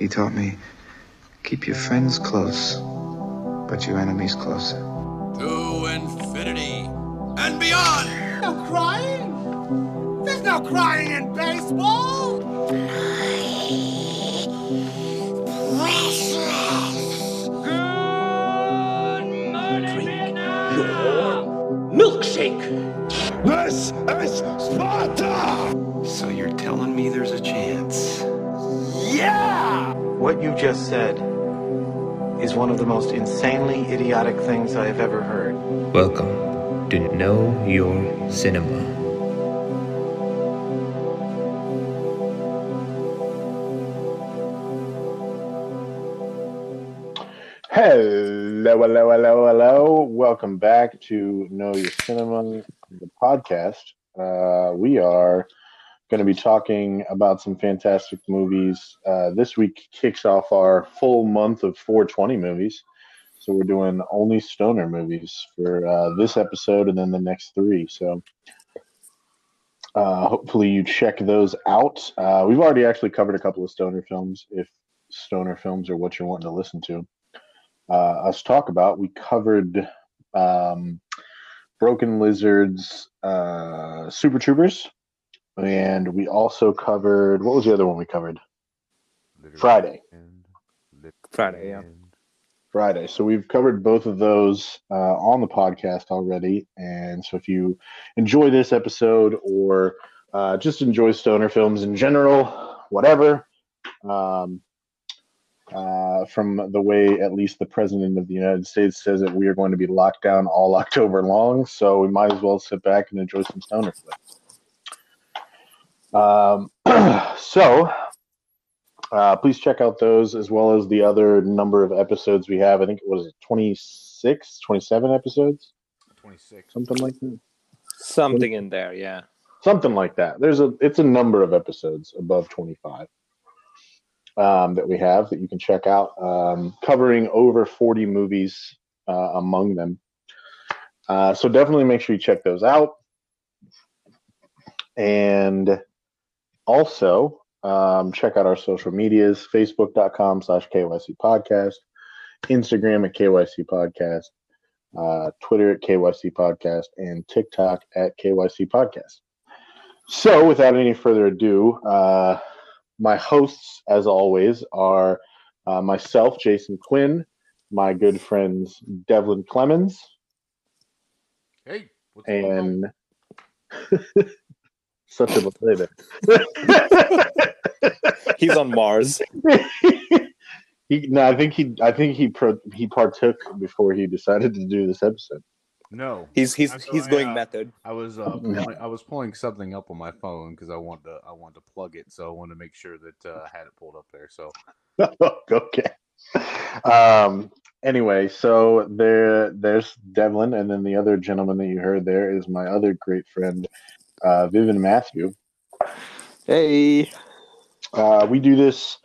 He taught me keep your friends close, but your enemies closer. To infinity and beyond! No crying? There's no crying in baseball! What you just said is one of the most insanely idiotic things I have ever heard. Welcome to Know Your Cinema. Hello, hello, hello, hello. Welcome back to Know Your Cinema, the podcast. Uh, we are going to be talking about some fantastic movies. Uh, this week kicks off our full month of 420 movies. So we're doing only stoner movies for uh, this episode and then the next three. So uh, hopefully you check those out. Uh, we've already actually covered a couple of stoner films if stoner films are what you're wanting to listen to uh, us talk about. We covered um, Broken Lizards, uh, Super Troopers, and we also covered what was the other one we covered? Friday. Friday, yeah. Friday. So we've covered both of those uh, on the podcast already. And so if you enjoy this episode or uh, just enjoy stoner films in general, whatever, um, uh, from the way at least the president of the United States says that we are going to be locked down all October long. So we might as well sit back and enjoy some stoner flicks. Um, so uh, please check out those as well as the other number of episodes we have. I think it was 26, 27 episodes, 26. something like that. Something in there, yeah. Something like that. There's a it's a number of episodes above 25 um, that we have that you can check out, um, covering over 40 movies uh, among them. Uh, so definitely make sure you check those out. And also um, check out our social medias, facebook.com slash KYC podcast, Instagram at KYC podcast, uh, Twitter at KYC podcast, and TikTok at KYC podcast. So without any further ado, uh, my hosts, as always, are uh, myself, Jason Quinn, my good friends Devlin Clemens, Hey, what's and such a later. He's on Mars. he, no, I think he, I think he, pro, he partook before he decided to do this episode. No, He's he's That's he's all going right. method. I was uh, pulling, I was pulling something up on my phone because I wanted to I want to plug it, so I wanted to make sure that uh, I had it pulled up there. So okay. Um. Anyway, so there, there's Devlin, and then the other gentleman that you heard there is my other great friend, uh, Vivian Matthew. Hey. Uh, we do this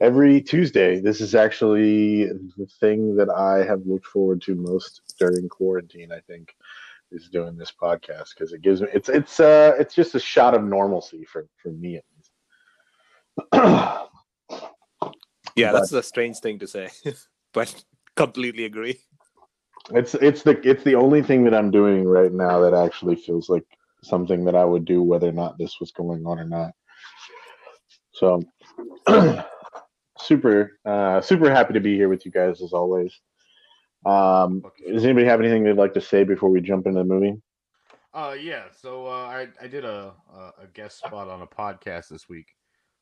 every Tuesday. This is actually the thing that I have looked forward to most during quarantine. I think is doing this podcast because it gives me it's it's uh it's just a shot of normalcy for for me at least. Yeah, that's a strange thing to say, but completely agree. It's it's the it's the only thing that I'm doing right now that actually feels like something that I would do whether or not this was going on or not. So super uh super happy to be here with you guys as always. Um does anybody have anything they'd like to say before we jump into the movie? Uh, yeah. So uh, I I did a a a guest spot on a podcast this week.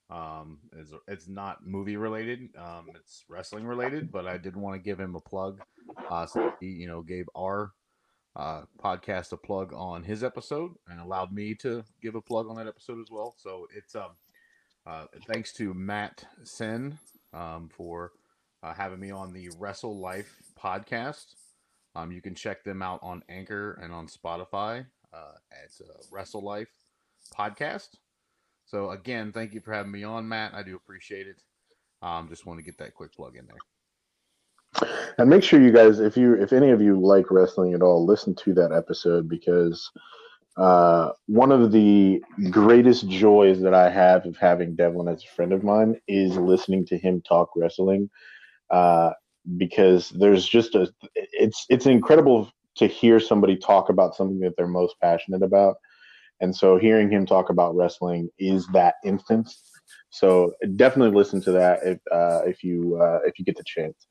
Um, it's it's not movie related. Um, it's wrestling related, but I did want to give him a plug. Uh, so he you know gave our uh podcast a plug on his episode and allowed me to give a plug on that episode as well. So it's um uh thanks to Matt Sen um for uh, having me on the Wrestle Life podcast. Um, you can check them out on Anchor and on Spotify. Uh, it's a Wrestle Life podcast. So again, thank you for having me on, Matt. I do appreciate it. Um, just want to get that quick plug in there. And make sure you guys, if you if any of you like wrestling at all, listen to that episode because uh, one of the greatest joys that I have of having Devlin as a friend of mine is listening to him talk wrestling, uh, because there's just a it's it's incredible to hear somebody talk about something that they're most passionate about, and so hearing him talk about wrestling is that instance. So definitely listen to that if uh, if you uh, if you get the chance.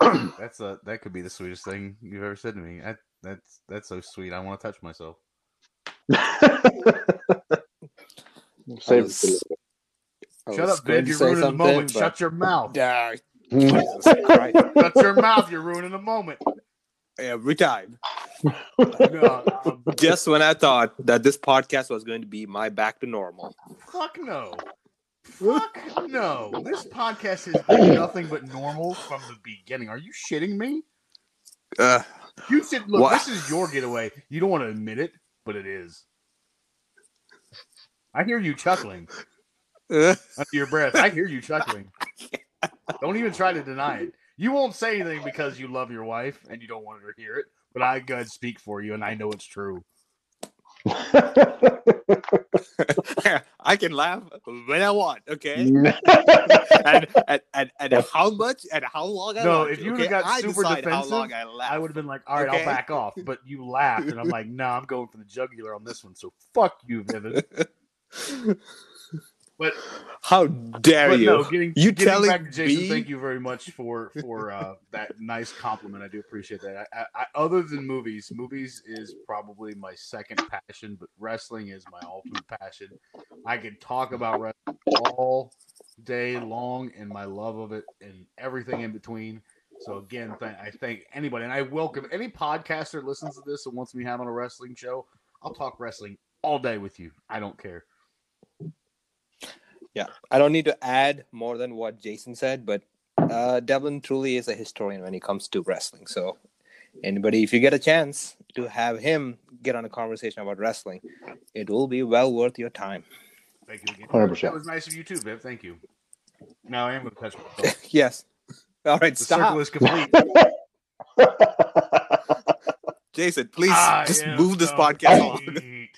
That's a that could be the sweetest thing you've ever said to me. I, that's that's so sweet. I want to touch myself. Save was- it for I Shut up, going Viv. to You're ruining the moment. but- Shut your mouth. Yeah, later. Jesus Christ. Shut your mouth. You're ruining the moment. Every time. No, um, Just when I thought that this podcast was going to be my back to normal. fuck no. Fuck no. This podcast has been nothing but normal from the beginning. Are you shitting me? Uh, You said, look, What? this is your getaway. You don't want to admit it, but it is. I hear you chuckling uh, under your breath. I hear you chuckling. Don't even try to deny it. You won't say anything because you love your wife and you don't want her to hear it, but I gotta speak for you, and I know it's true. I can laugh when I want, okay? and, and, and, and how much and how long I No, want if to, you okay? would've got I super decide defensive, I. I would have been like, all right, Okay. I'll back off. But you laughed, and I'm like, no, I'm going for the jugular on this one. So fuck you, Vivian. But How dare but you? no, getting You getting telling back to Jason, me- thank you very much for for uh, that nice compliment. I do appreciate that. I, I, other than movies, movies is probably my second passion, but wrestling is my ultimate passion. I can talk about wrestling all day long, and my love of it, and everything in between. So again, th- I thank anybody, and I welcome any podcaster that listens to this and wants me to have on a wrestling show. I'll talk wrestling all day with you. I don't care. Yeah, I don't need to add more than what Jason said, but uh, Devlin truly is a historian when it comes to wrestling. So, anybody, if you get a chance to have him get on a conversation about wrestling, it will be well worth your time. Thank you again. 100%. That was nice of you too, Viv. Thank you. Now I am going to touch myself. yes. All right, The stop. circle is complete. Jason, please I just am move this podcast along.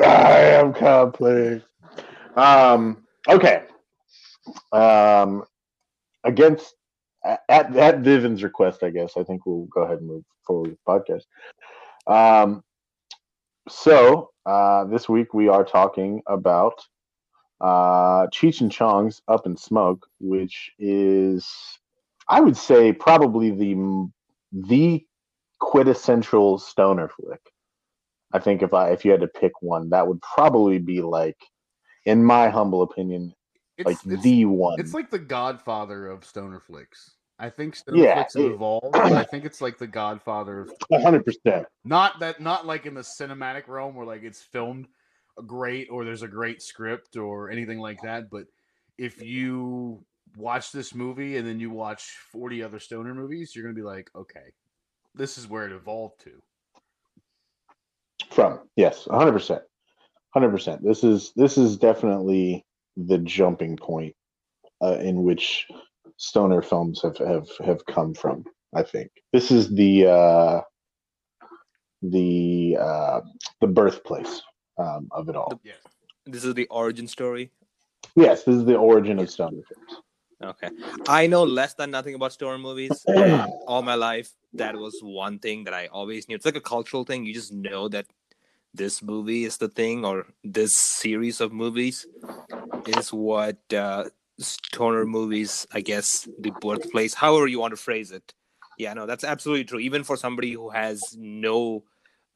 I am complete. Um, okay. Um, against at at Vivian's request, I guess I think we'll go ahead and move forward with the podcast. Um, so uh, this week we are talking about uh, Cheech and Chong's Up in Smoke, which is, I would say, probably the the quintessential stoner flick. I think if I if you had to pick one, that would probably be like, in my humble opinion, It's, like it's, the one. it's like the godfather of stoner flicks. I think stoner Yeah, flicks have evolved. but I think it's like the godfather of hundred percent. not that not like in the cinematic realm where like it's filmed great or there's a great script or anything like that. But if you watch this movie and then you watch 40 other stoner movies, you're gonna be like, okay, this is where it evolved to. From yes, hundred percent, hundred percent. This is this is definitely the jumping point uh, in which stoner films have have have come from. I think this is the uh, the uh, the birthplace um, of it all. Yes. This is the origin story. Yes, this is the origin of stoner films. Okay. I know less than nothing about stoner movies. All my life, that was one thing that I always knew. It's like a cultural thing. You just know that this movie is the thing, or this series of movies is what uh, stoner movies, I guess, the birthplace, however you want to phrase it. Yeah, no, that's absolutely true. Even for somebody who has no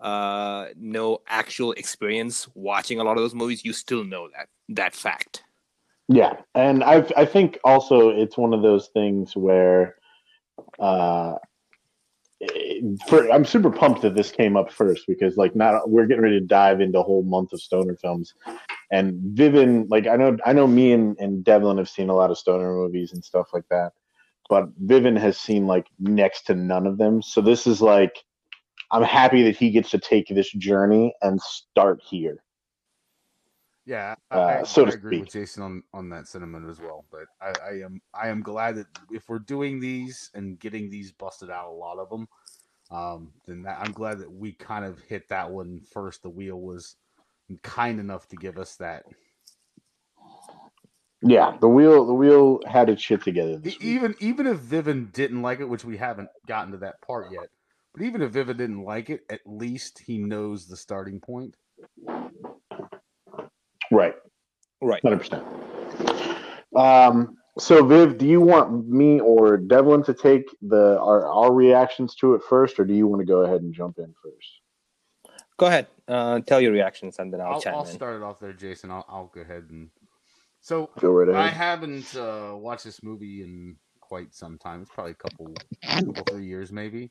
uh no actual experience watching a lot of those movies you still know that that fact Yeah, and I I think also it's one of those things where, uh, for I'm super pumped that this came up first because like not we're getting ready to dive into a whole month of stoner films, and Vivian like I know I know me and and Devlin have seen a lot of stoner movies and stuff like that, but Vivian has seen like next to none of them. So this is like I'm happy that he gets to take this journey and start here. Yeah, I, Uh, so I to agree speak. with Jason on, on that sentiment as well. But I, I am I am glad that if we're doing these and getting these busted out, a lot of them, um, then that, I'm glad that we kind of hit that one first. The wheel was kind enough to give us that. Yeah, the wheel the wheel had its shit together. Even even if Vivian didn't like it, which we haven't gotten to that part yet, but even if Vivian didn't like it, at least he knows the starting point. Right, Right. hundred percent. Um. So, Viv, do you want me or Devlin to take the our, our reactions to it first, or do you want to go ahead and jump in first? Go ahead. Uh, tell your reactions and then I'll, I'll, chime I'll in. start it off there, Jason. I'll, I'll go ahead and so Go right I haven't uh, watched this movie in quite some time. It's probably a couple, couple three years maybe.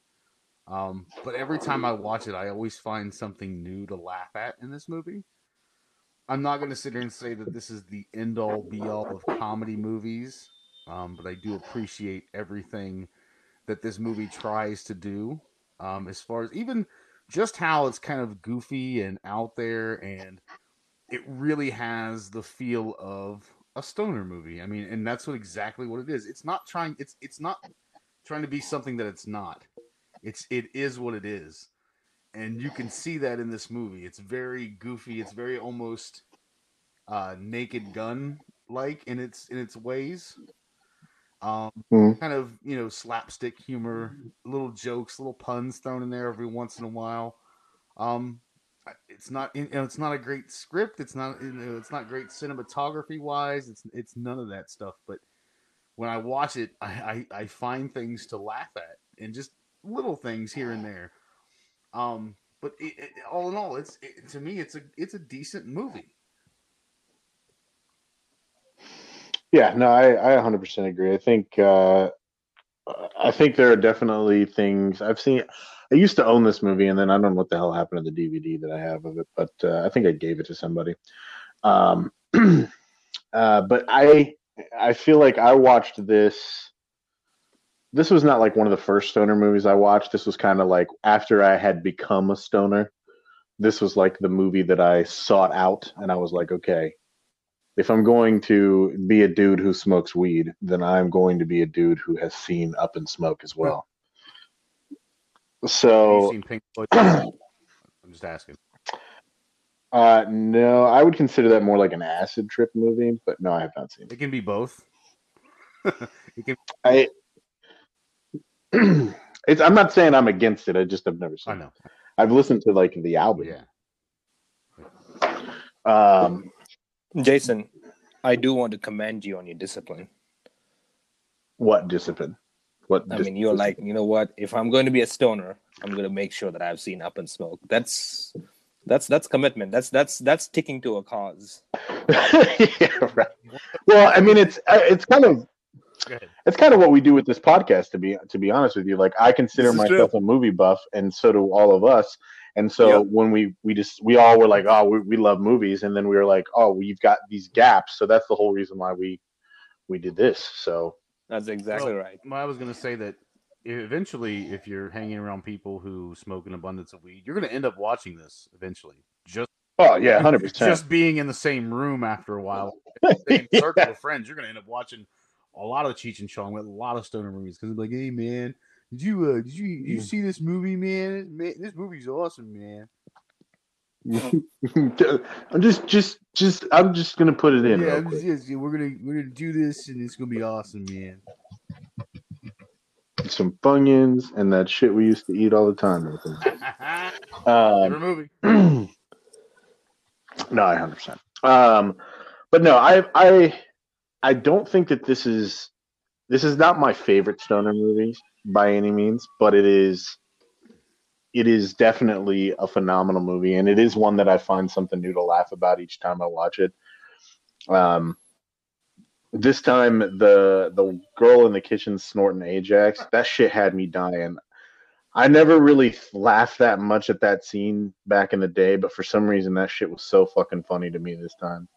Um, but every time I watch it, I always find something new to laugh at in this movie. I'm not going to sit here and say that this is the end all be all of comedy movies, um, but I do appreciate everything that this movie tries to do. Um, as far as even just how it's kind of goofy and out there, and it really has the feel of a stoner movie. I mean, and that's what exactly what it is. It's not trying. It's it's not trying to be something that it's not. It's it is what it is, and you can see that in this movie. It's very goofy. It's very almost uh, Naked Gun like in its in its ways. Um, Mhm. kind of you know slapstick humor, little jokes, little puns thrown in there every once in a while. Um, it's not you know, it's not a great script. It's not you know, it's not great cinematography wise. It's it's none of that stuff. But when I watch it, I, I, I find things to laugh at and just little things here and there. Um, but it, it, all in all, it's it, to me it's a it's a decent movie. Yeah, no, I, I 100% agree. I think uh, I think there are definitely things I've seen. I used to own this movie, and then I don't know what the hell happened to the DVD that I have of it, but uh, I think I gave it to somebody. Um, uh, but I I feel like I watched this. This was not like one of the first stoner movies I watched. This was kind of like after I had become a stoner. This was like the movie that I sought out, and I was like, okay, if I'm going to be a dude who smokes weed, then I'm going to be a dude who has seen Up in Smoke as well. So, seen Pink Floyd? I'm just asking. uh, no, I would consider that more like an acid trip movie, but no, I have not seen it. It can be both. it can. I, it's. I'm not saying I'm against it. I just have never seen. I it. know. I've listened to like the album. Yeah. Um, Jason, I do want to commend you on your discipline. what discipline? What? I dis- mean, you're like, you know what? If I'm going to be a stoner, I'm going to make sure that I've seen Up in Smoke. That's that's that's commitment. That's that's that's sticking to a cause. yeah, right. Well, I mean, it's uh, it's kind of Go ahead. It's kind of what we do with this podcast. To be to be honest with you, like I consider This is myself a movie buff, and so do all of us. And so Yep. when we we just we all were like, oh, we, we love movies, and then we were like, oh, we've got these gaps. So that's the whole reason why we we did this. So That's exactly Well, right. Well, I was going to say that eventually, if you're hanging around people who smoke an abundance of weed, you're going to end up watching this eventually. Just oh yeah, hundred percent. just being in the same room after a while, same circle of friends, you're going to end up watching a lot of Cheech and Chong with a lot of stoner movies because they're like, "Hey man, did you uh, did you did you see this movie, man? man? This movie's awesome, man." I'm just just just I'm just gonna put it in. yeah, real I'm quick. just- yeah, we're gonna we're gonna do this, and it's gonna be awesome, man. Some Funyuns and that shit we used to eat all the time. Um, movie. no, I hundred percent. Um, but no, I I I don't think that this is this is not my favorite stoner movie by any means, but it is it is definitely a phenomenal movie, and it is one that I find something new to laugh about each time I watch it. Um, this time the the girl in the kitchen snorting Ajax, that shit had me dying. I never really laughed that much at that scene back in the day, but for some reason that shit was so fucking funny to me this time.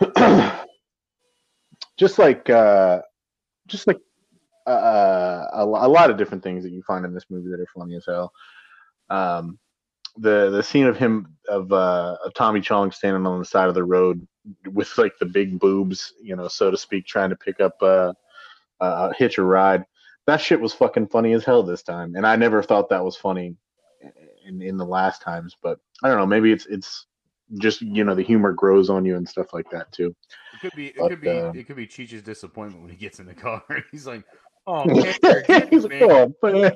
just like uh just like uh, a, a lot of different things that you find in this movie that are funny as hell. Um, the the scene of him of uh of Tommy Chong standing on the side of the road with like the big boobs, you know, so to speak, trying to pick up uh, uh hitch a ride. that shit was fucking funny as hell this time, and I never thought that was funny in in the last times. But I don't know, maybe it's it's just you know the humor grows on you and stuff like that too. It could be. It But, could be. uh, it could be Cheech's disappointment when he gets in the car he's like, "Oh man, He's like, oh man,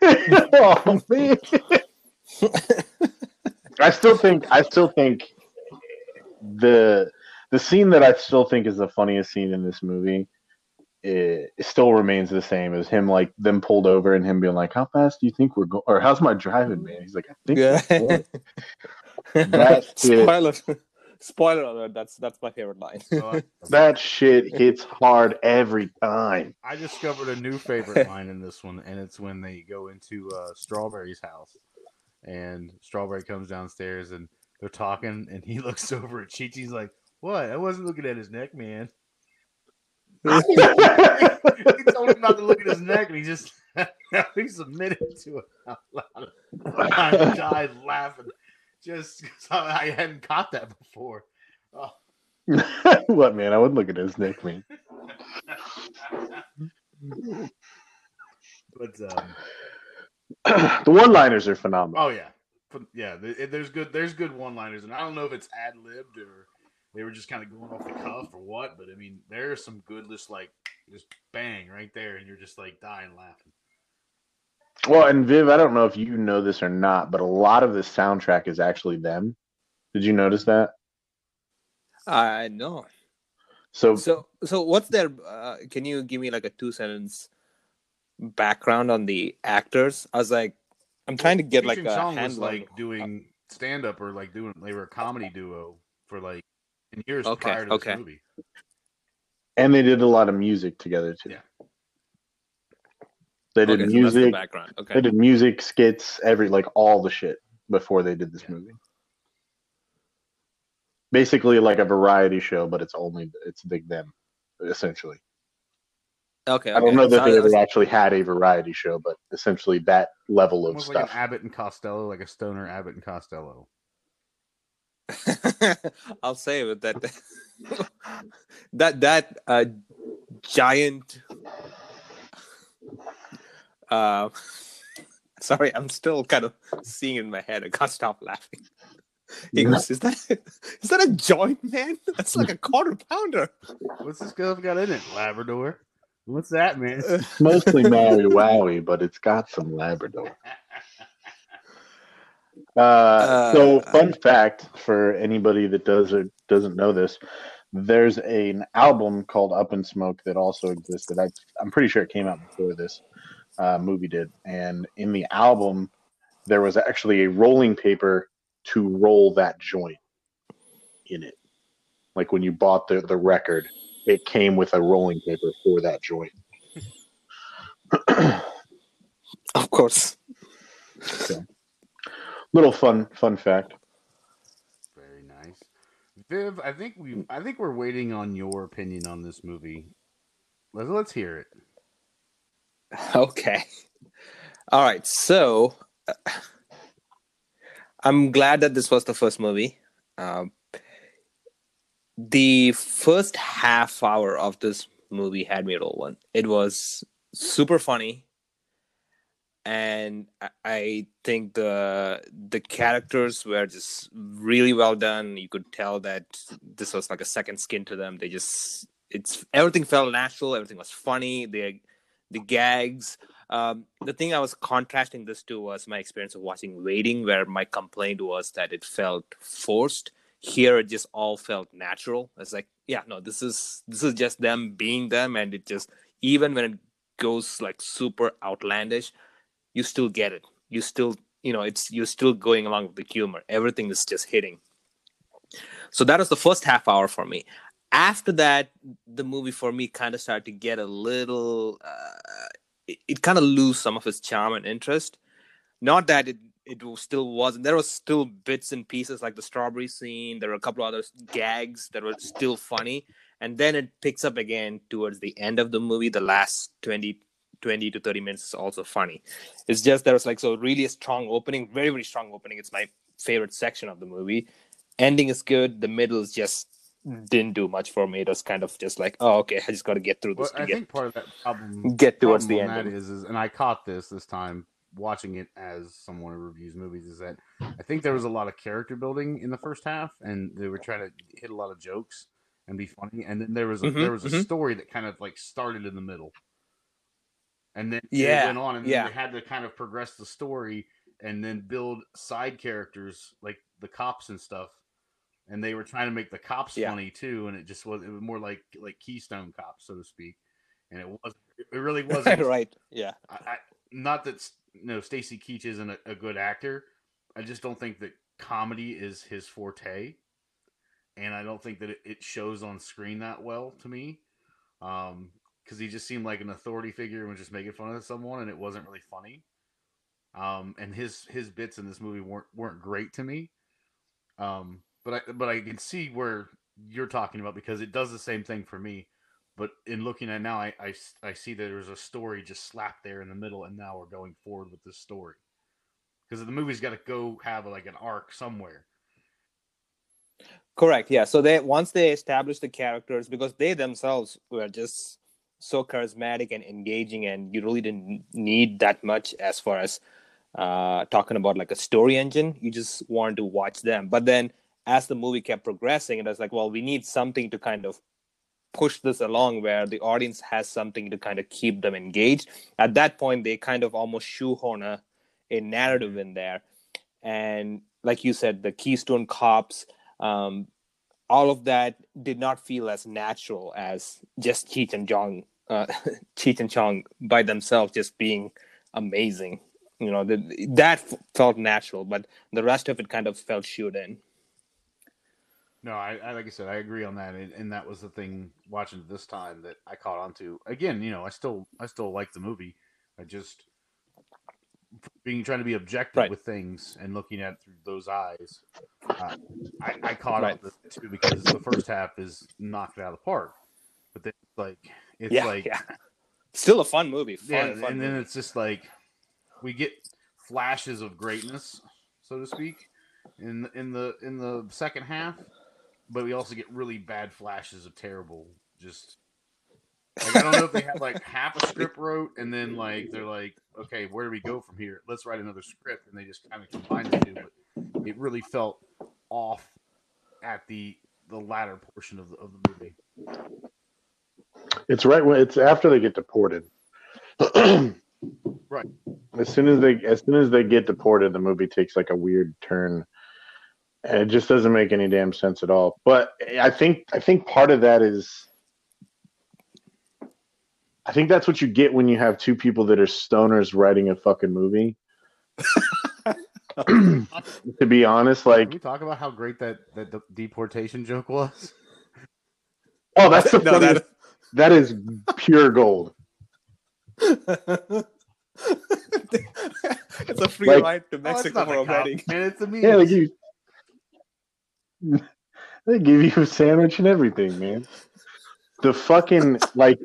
oh man. I still think I still think the the scene that I still think is the funniest scene in this movie it, it still remains the same as him like them pulled over and him being like, "How fast do you think we're going?" Or "How's my driving, man?" He's like, "I think Yeah. we're. That shit- Spoiler. Spoiler alert. That's that's my favorite line. That shit hits hard every time." I discovered a new favorite line in this one, and it's when they go into uh, Strawberry's house, and Strawberry comes downstairs, and they're talking, and he looks over at Cheech. He's like, "What? I wasn't looking at his neck, man." he told him not to look at his neck, and he just he submitted to it out loud. I died laughing just 'cause I hadn't caught that before. Oh. what man? I wouldn't look at his nickname. But um, the one-liners are phenomenal. oh yeah, yeah. There's good. There's good one-liners, and I don't know if it's ad libbed or they were just kind of going off the cuff or what. But I mean, there's some good, just like just bang right there, and you're just like dying laughing. Well, and Viv, I don't know if you know this or not, but a lot of the soundtrack is actually them. Did you notice that? I know. So, So so what's their? Uh, can you give me like a two sentence background on the actors? I was like, I'm trying to get like and a Chong was handle. on- like doing stand up or like doing. They were a comedy duo for like in years Okay, prior to this okay. movie. and they did a lot of music together too. Yeah. They did Okay, so that's the music. background. Okay. they did music, skits, every like all the shit before they did this Yeah. movie. Basically, like a variety show, but it's only it's big them, essentially. Okay. I don't know that So they ever was- actually had a variety show, but essentially that level of Almost like an stuff. Abbott and Costello, like a stoner Abbott and Costello. I'll say with that that that uh, giant uh sorry i'm still kind of seeing in my head i can't stop laughing he goes is that is that a joint man that's like a quarter pounder What's this stuff got in it? Labrador. What's that, man? It's mostly Maui Wowie, but it's got some Labrador. Uh, so, Uh, fun fact for anybody that does or doesn't know this, there's an album called Up in Smoke that also existed. I, I'm pretty sure it came out before this uh, movie did. And in the album, there was actually a rolling paper to roll that joint in it. Like when you bought the, the record, it came with a rolling paper for that joint. of course Little fun fun fact. Very nice. Viv, I think we I think we're waiting on your opinion on this movie. Let's let's hear it. okay. All right so uh, i'm glad that this was the first movie. Um, the first half hour of this movie had me roll one. It was super funny and I- i think the the characters were just really well done. You could tell that this was like a second skin to them. They just it's everything felt natural everything was funny. The the gags. Um, the thing i was contrasting this to was my experience of watching waiting where my complaint was that it felt forced. Here it just all felt natural. It's like yeah no this is this is just them being them and it just even when it goes like super outlandish you still get it. You still you know it's you're still going along with the humor. Everything is just hitting. So that was the first half hour for me after that the movie for me kind of started to get a little uh, it, it kind of lose some of its charm and interest. Not that it it still wasn't there was still bits and pieces like the strawberry scene there were a couple other gags that were still funny and then it picks up again towards the end of the movie the last 20 20 to 30 minutes is also funny. It's just there was like so really a strong opening very very strong opening it's my favorite section of the movie. Ending is good the middle is just didn't do much for me. It was kind of just like, oh, okay, I just got to get through this to I get think part of that problem get towards the problem ending. That is, is, and I caught this this time watching it as someone who reviews movies. Is that I think there was a lot of character building in the first half, and they were trying to hit a lot of jokes and be funny. And then there was a, Mhm, there was a mhm. story that kind of like started in the middle, and then Yeah, it went on, and then yeah. they had to kind of progress the story and then build side characters like the cops and stuff. And they were trying to make the cops Yeah. funny too, and it just was it was more like like Keystone Cops, so to speak. And it was it really wasn't right. Yeah. I, I not that you know Stacy Keach isn't a, a good actor. I just don't think that comedy is his forte, and I don't think that it, it shows on screen that well to me. Um, because he just seemed like an authority figure and was just making fun of someone, and it wasn't really funny. Um, and his his bits in this movie weren't weren't great to me. Um, but I but I can see where you're talking about because it does the same thing for me. But in looking at now, I see that there's a story just slapped there in the middle, and now we're going forward with this story because the movie's got to go have like an arc somewhere. Correct. Yeah. So they once they established the characters because they themselves were just so charismatic and engaging, and you really didn't need that much as far as uh, talking about like a story engine. You just wanted to watch them. But then as the movie kept progressing, it was like, well, we need something to kind of push this along where the audience has something to kind of keep them engaged. At that point, they kind of almost shoehorn a, a narrative in there. And like you said, the Keystone Cops, um, all of that did not feel as natural as just Cheech and Chong, uh, Cheech and Chong by themselves just being amazing. You know, the, that felt natural, but the rest of it kind of felt shoot in. No, I, I like I said, I agree on that, and, and that was the thing watching this time that I caught on to. Again, you know, I still I still like the movie. I just being trying to be objective Right. with things and looking at it through those eyes. Uh, I, I caught Right. on to too because the first half is knocked out of the park, but then it's like it's yeah, like yeah. Still a fun movie. Fun, yeah, fun and then it's just like we get flashes of greatness, so to speak, in in the in the second half, but we also get really bad flashes of terrible. Just like I don't know if they had like half a script wrote, and then like they're like, okay, where do we go from here? Let's write another script, and they just kind of combined the two. But it really felt off at the the latter portion of the of the movie. It's right when it's after they get deported. Right. As soon as they as soon as they get deported, the movie takes like a weird turn. And it just doesn't make any damn sense at all. But I think I think part of that is I think that's what you get when you have two people that are stoners writing a fucking movie. to be honest, Can like we talk about how great that that de- deportation joke was? oh that's the No, funniest- that is pure gold. it's a free Like- ride to Oh, Mexico not for a wedding. man. It's a meme. Yeah, they give you, they give you a sandwich and everything, man. The fucking like,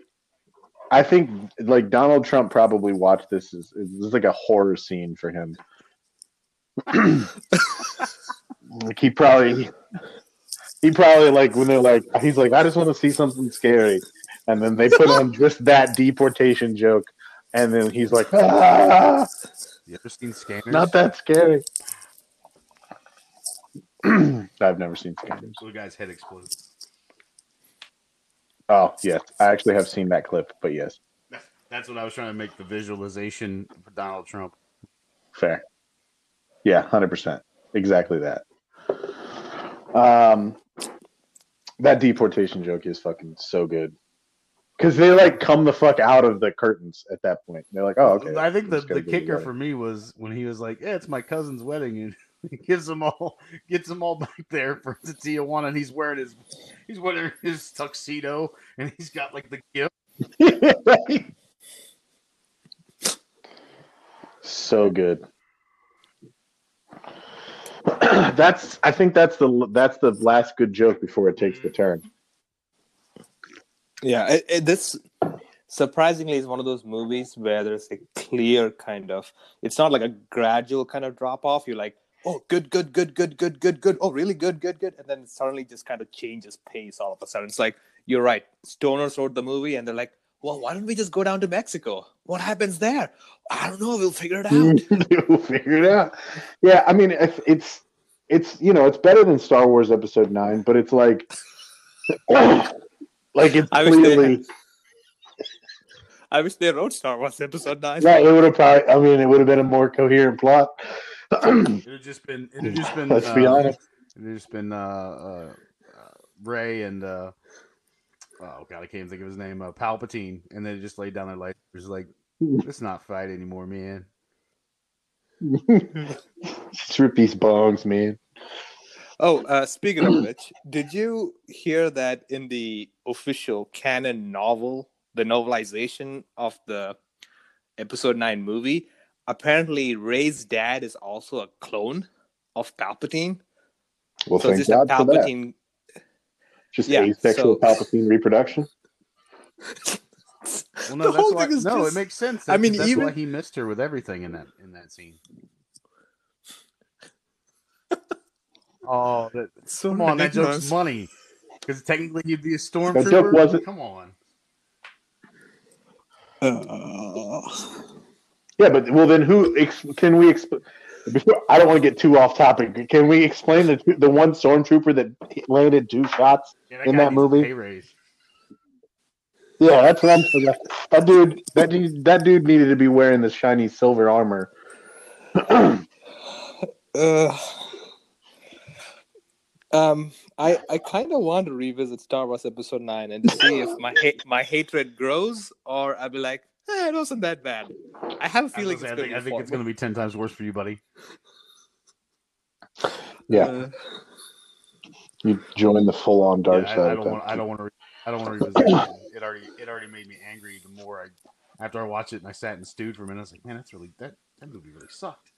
I think like Donald Trump probably watched this Is it was like a horror scene for him. like he probably, he probably like when they're like, he's like, I just want to see something scary, and then they put on just that deportation joke, and then he's like, ah, You ever seen Scanners? not that scary. I've never seen Scanners. The guy's head explodes. Oh yes, I actually have seen that clip, but yes, That's, that's what I was trying to make the visualization for Donald Trump. fair. Yeah, hundred percent, exactly that. Um, that deportation joke is fucking so good because they like come the fuck out of the curtains at that point. They're like, oh okay. I think the, the kicker for me was when he was like, "Yeah, it's my cousin's wedding," and he gives them all gets them all back there for the Tijuana, and he's wearing his he's wearing his tuxedo, and he's got like the gift. So good. that's I think that's the that's the last good joke before it takes the turn. Yeah, it, it, this surprisingly is one of those movies where there's a clear kind of. It's not like a gradual kind of drop off. You're like, oh, good, good, good, good, good, good, good. Oh, really good, good, good. And then it suddenly just kind of changes pace all of a sudden. It's like, you're right. Stoners wrote the movie and they're like, well, why don't we just go down to Mexico? What happens there? I don't know. We'll figure it out. we'll figure it out. Yeah, I mean, it's, it's it's you know it's better than Star Wars Episode Nine, but it's like oh. like it's I wish they clearly I wish they wrote Star Wars Episode 9. yeah. It would have probably. I mean, it would have been a more coherent plot. It had just been. It had just been. Let's be uh, honest. It had just been uh, uh, uh, Rey and uh, oh god, I can't even think of his name. Uh, Palpatine, and they just laid down their life. It was like, let's not fight anymore, man. Just rip these bongs, man. Oh, uh, speaking of which, did you hear that in the official canon novel, the novelization of the episode 9 movie, apparently Rey's dad is also a clone of Palpatine? Well, so thank it's just God a for that. Palpatine. Just Yeah, asexual so- Palpatine reproduction. Well, no, The that's whole why. is No, just- it makes sense. I mean, that's even- why he missed her with everything in that in that scene. Oh, that, So come on, that joke's ridiculous. money. Because technically, you'd be a stormtrooper. That joke wasn't- Come on. Uh, Yeah, but well, then who ex- can we? Exp- before I don't want to get too off topic. Can we explain the the one stormtrooper that landed two shots? Yeah, In that movie? Yeah, that's what I'm saying. That dude, that dude, that dude needed to be wearing the shiny silver armor. Uh, um, I I kind of want to revisit Star Wars Episode Nine and to see if my ha- my hatred grows, or I'll be like, eh, it wasn't that bad. I have a feeling was it's gonna I think, I think it's going to be ten times worse for you, buddy. Yeah, Uh, you join the full on dark Yeah, side. I at don't want. I point. don't want to. I don't want to revisit it. It already. It already made me angry. The more I, after I watched it and I sat and stewed for a minute, I was like, man, that's really that. That movie really sucked.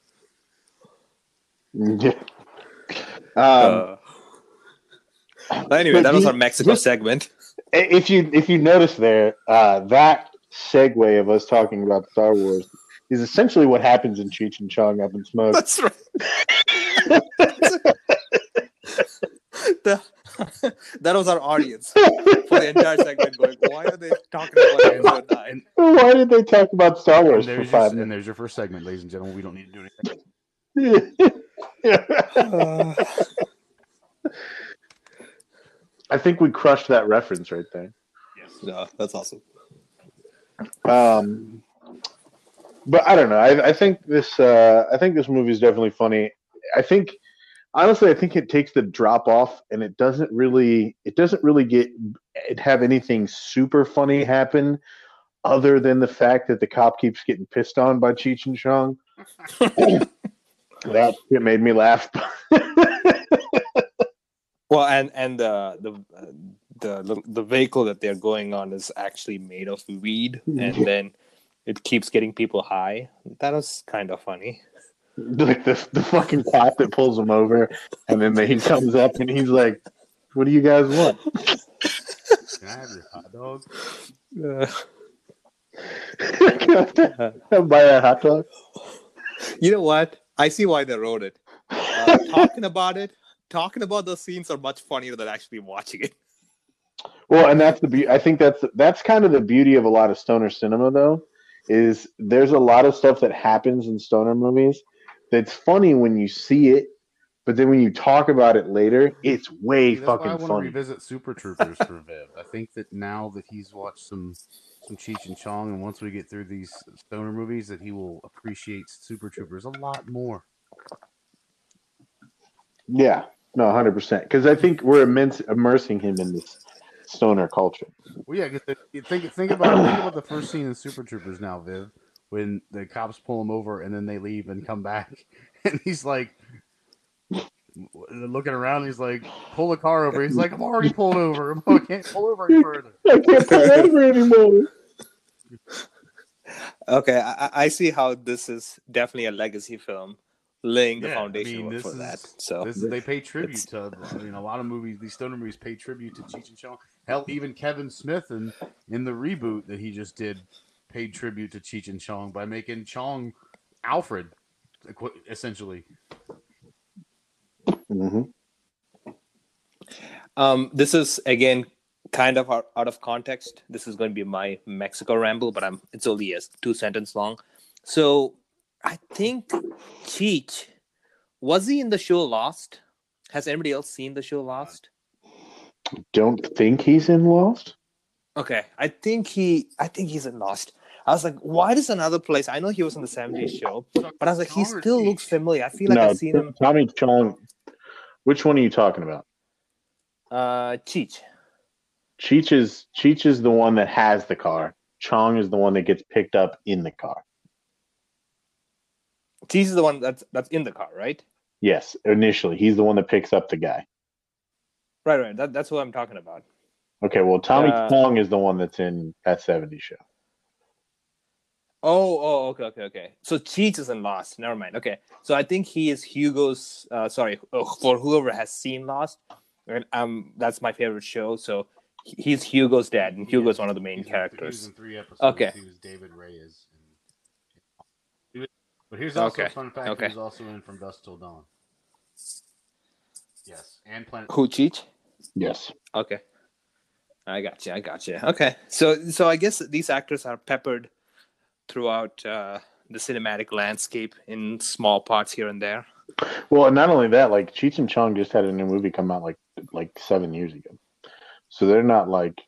Yeah. Um, uh, but anyway, that was you- our Mexico just- segment. if you if you notice there, uh, that segue of us talking about Star Wars is essentially what happens in Cheech and Chong Up in Smoke. That's right. The- that was our audience for the entire segment. Going, why are they talking about episode nine? Why did they talk about Star Wars for there's, your, five and there's your first segment, ladies and gentlemen. We don't need to do anything. Uh, I think we crushed that reference right there. Yes. no, that's awesome. Um, but I don't know. I, I think this. Uh, I think this movie is definitely funny. I think, honestly, I think it takes the drop off, and it doesn't really. It doesn't really get it have anything super funny happen, other than the fact that the cop keeps getting pissed on by Cheech and Chong. that it made me laugh. Well, and and the the uh, the the- the vehicle that they're going on is actually made of weed, and then it keeps getting people high. That was kind of funny. like the the fucking cop that pulls him over, and then he comes up and he's like, "What do you guys want?" Can I have your hot dog? Uh, Buy a hot dog. you know what? I see why they wrote it. Uh, talking about it, talking about those scenes are much funnier than actually watching it. Well, and that's the be- I think that's that's kind of the beauty of a lot of stoner cinema, though, is there's a lot of stuff that happens in stoner movies that's funny when you see it, but then when you talk about it later, it's way See, that's why I fucking want to funny. revisit Super Troopers for Viv. I think that now that he's watched some some Cheech and Chong, and once we get through these stoner movies, that he will appreciate Super Troopers a lot more. Yeah, no, hundred percent. Because I think we're immense immersing him in this stoner culture. Well, yeah, 'cause the- think think about think about the first scene in Super Troopers now, Viv, when the cops pull him over and then they leave and come back, and he's like looking around. He's like, "Pull the car over." He's like, "I'm already pulled over. I can't pull over any further." I can't pull over anymore. Okay, I, I- I see how this is definitely a legacy film, laying the Yeah, I foundation mean, this for is- that. So This is, they pay tribute to. I mean, a lot of movies, these stoner movies, pay tribute to Cheech and Chong. Hell, even Kevin Smith in in the reboot that he just did paid tribute to Cheech and Chong by making Chong Alfred, equi- essentially. hmm Um, this is again kind of out, out of context. This is going to be my Mexico ramble, but I'm it's only a two sentence long. So I think Cheech was he in the show Lost? Has anybody else seen the show Lost? Don't think he's in Lost. Okay, I think he I think he's in Lost. I was like, why does another place? I know he was in the 70s show, but I was like, he still looks familiar. I feel like no, I've seen him. Tommy Chong. Which one are you talking about? Uh, Cheech. Cheech is Cheech is the one that has the car. Chong is the one that gets picked up in the car. Cheech is the one that's that's in the car, right? Yes, initially he's the one that picks up the guy. Right, right. That, that's what I'm talking about. Okay, well Tommy Uh, Chong is the one that's in that 70s show. Oh, oh, okay, okay, okay. So Cheech is in Lost. Never mind. Okay, so I think he is Hugo's. Uh, sorry, uh, for whoever has seen Lost, and um, that's my favorite show. So he's Hugo's dad, and Hugo's one of the main He's in- He was characters. in three episodes. Okay. He was David Reyes. He was- But here's also a fun fact: okay. he was also in From Dusk Till Dawn. Yes, and Planet. Who Cheech? Yes. Okay, I got you. I got you. Okay, so so I guess these actors are peppered throughout uh, the cinematic landscape in small parts here and there. Well, and not only that, like Cheech and Chong just had a new movie come out like like seven years ago, so they're not like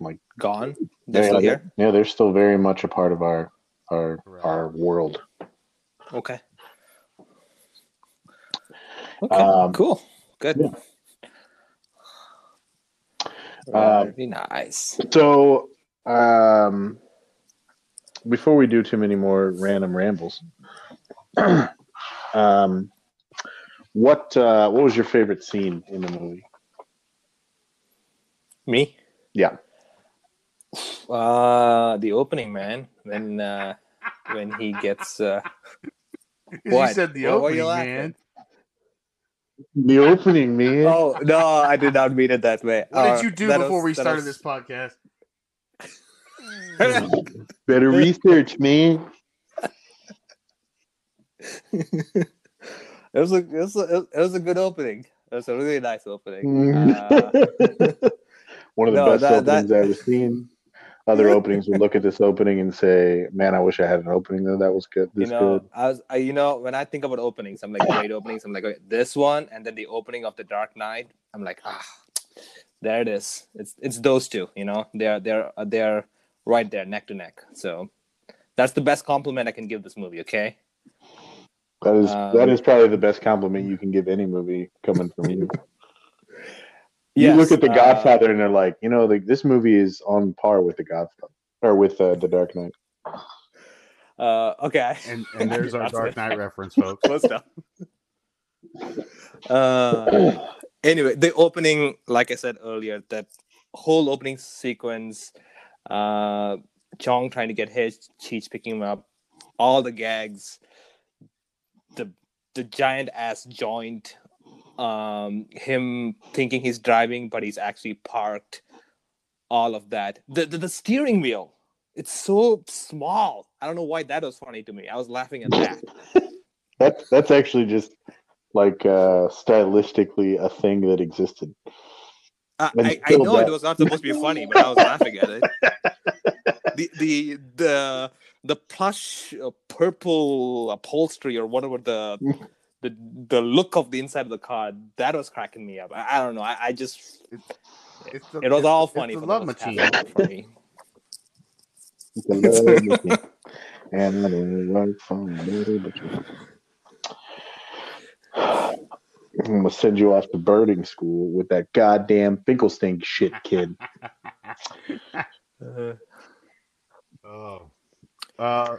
like Gone. They're yeah, still they're- here. yeah, they're still very much a part of our our Right. our world. Okay. Okay. Um, cool. Good. yeah. Um, Very nice. So, um, before we do too many more random rambles, um, what uh, what was your favorite scene in the movie? Me? Yeah. Uh the opening, man. When uh when he gets uh He What? said the What were you opening, laughing? man. The opening, man. Oh no, I did not mean it that way. What Uh, did you do before was- we started was- this podcast? Better research, man. it was a it was a, it was a good opening. It was a really nice opening. Mm. Uh, One of the No, best that- openings that- I've ever seen. Other openings would look at this opening and say, "Man, I wish I had an opening though. That was good. you know, good." I was, I, you know, when I think about openings, I'm like great openings. I'm like okay, this one, and then the opening of the Dark Knight. I'm like, ah, there it is. It's it's those two. You know, they're they're uh, they're right there, neck to neck. So that's the best compliment I can give this movie. Okay. That is Um, that is probably the best compliment you can give any movie coming from you. You Yes, look at The uh, Godfather and they're like, you know, like this movie is on par with The Godfather or with uh, The Dark Knight. Uh, okay. And and there's our Dark it. Knight reference, folks. Close enough. Uh, anyway, the opening, like I said earlier, that whole opening sequence, uh, Chong trying to get his, Cheech picking him up, all the gags, the the giant ass joint, um, him thinking he's driving but he's actually parked, all of that. The the, the steering wheel, it's so small. I don't know why that was funny to me. I was laughing at that. That's that's actually just like uh, stylistically a thing that existed. I, I, I know it was not supposed to be funny, but I was laughing at it. The the the the plush uh, purple upholstery or whatever the the the look of the inside of the car that was cracking me up. I, I don't know. I, I just It's the, it was all funny. the for love most machine. for me. It's a love machine. and I don't work for nobody but you. I'm gonna send you off to birding school with that goddamn Finkelstein shit, kid. Oh. Uh,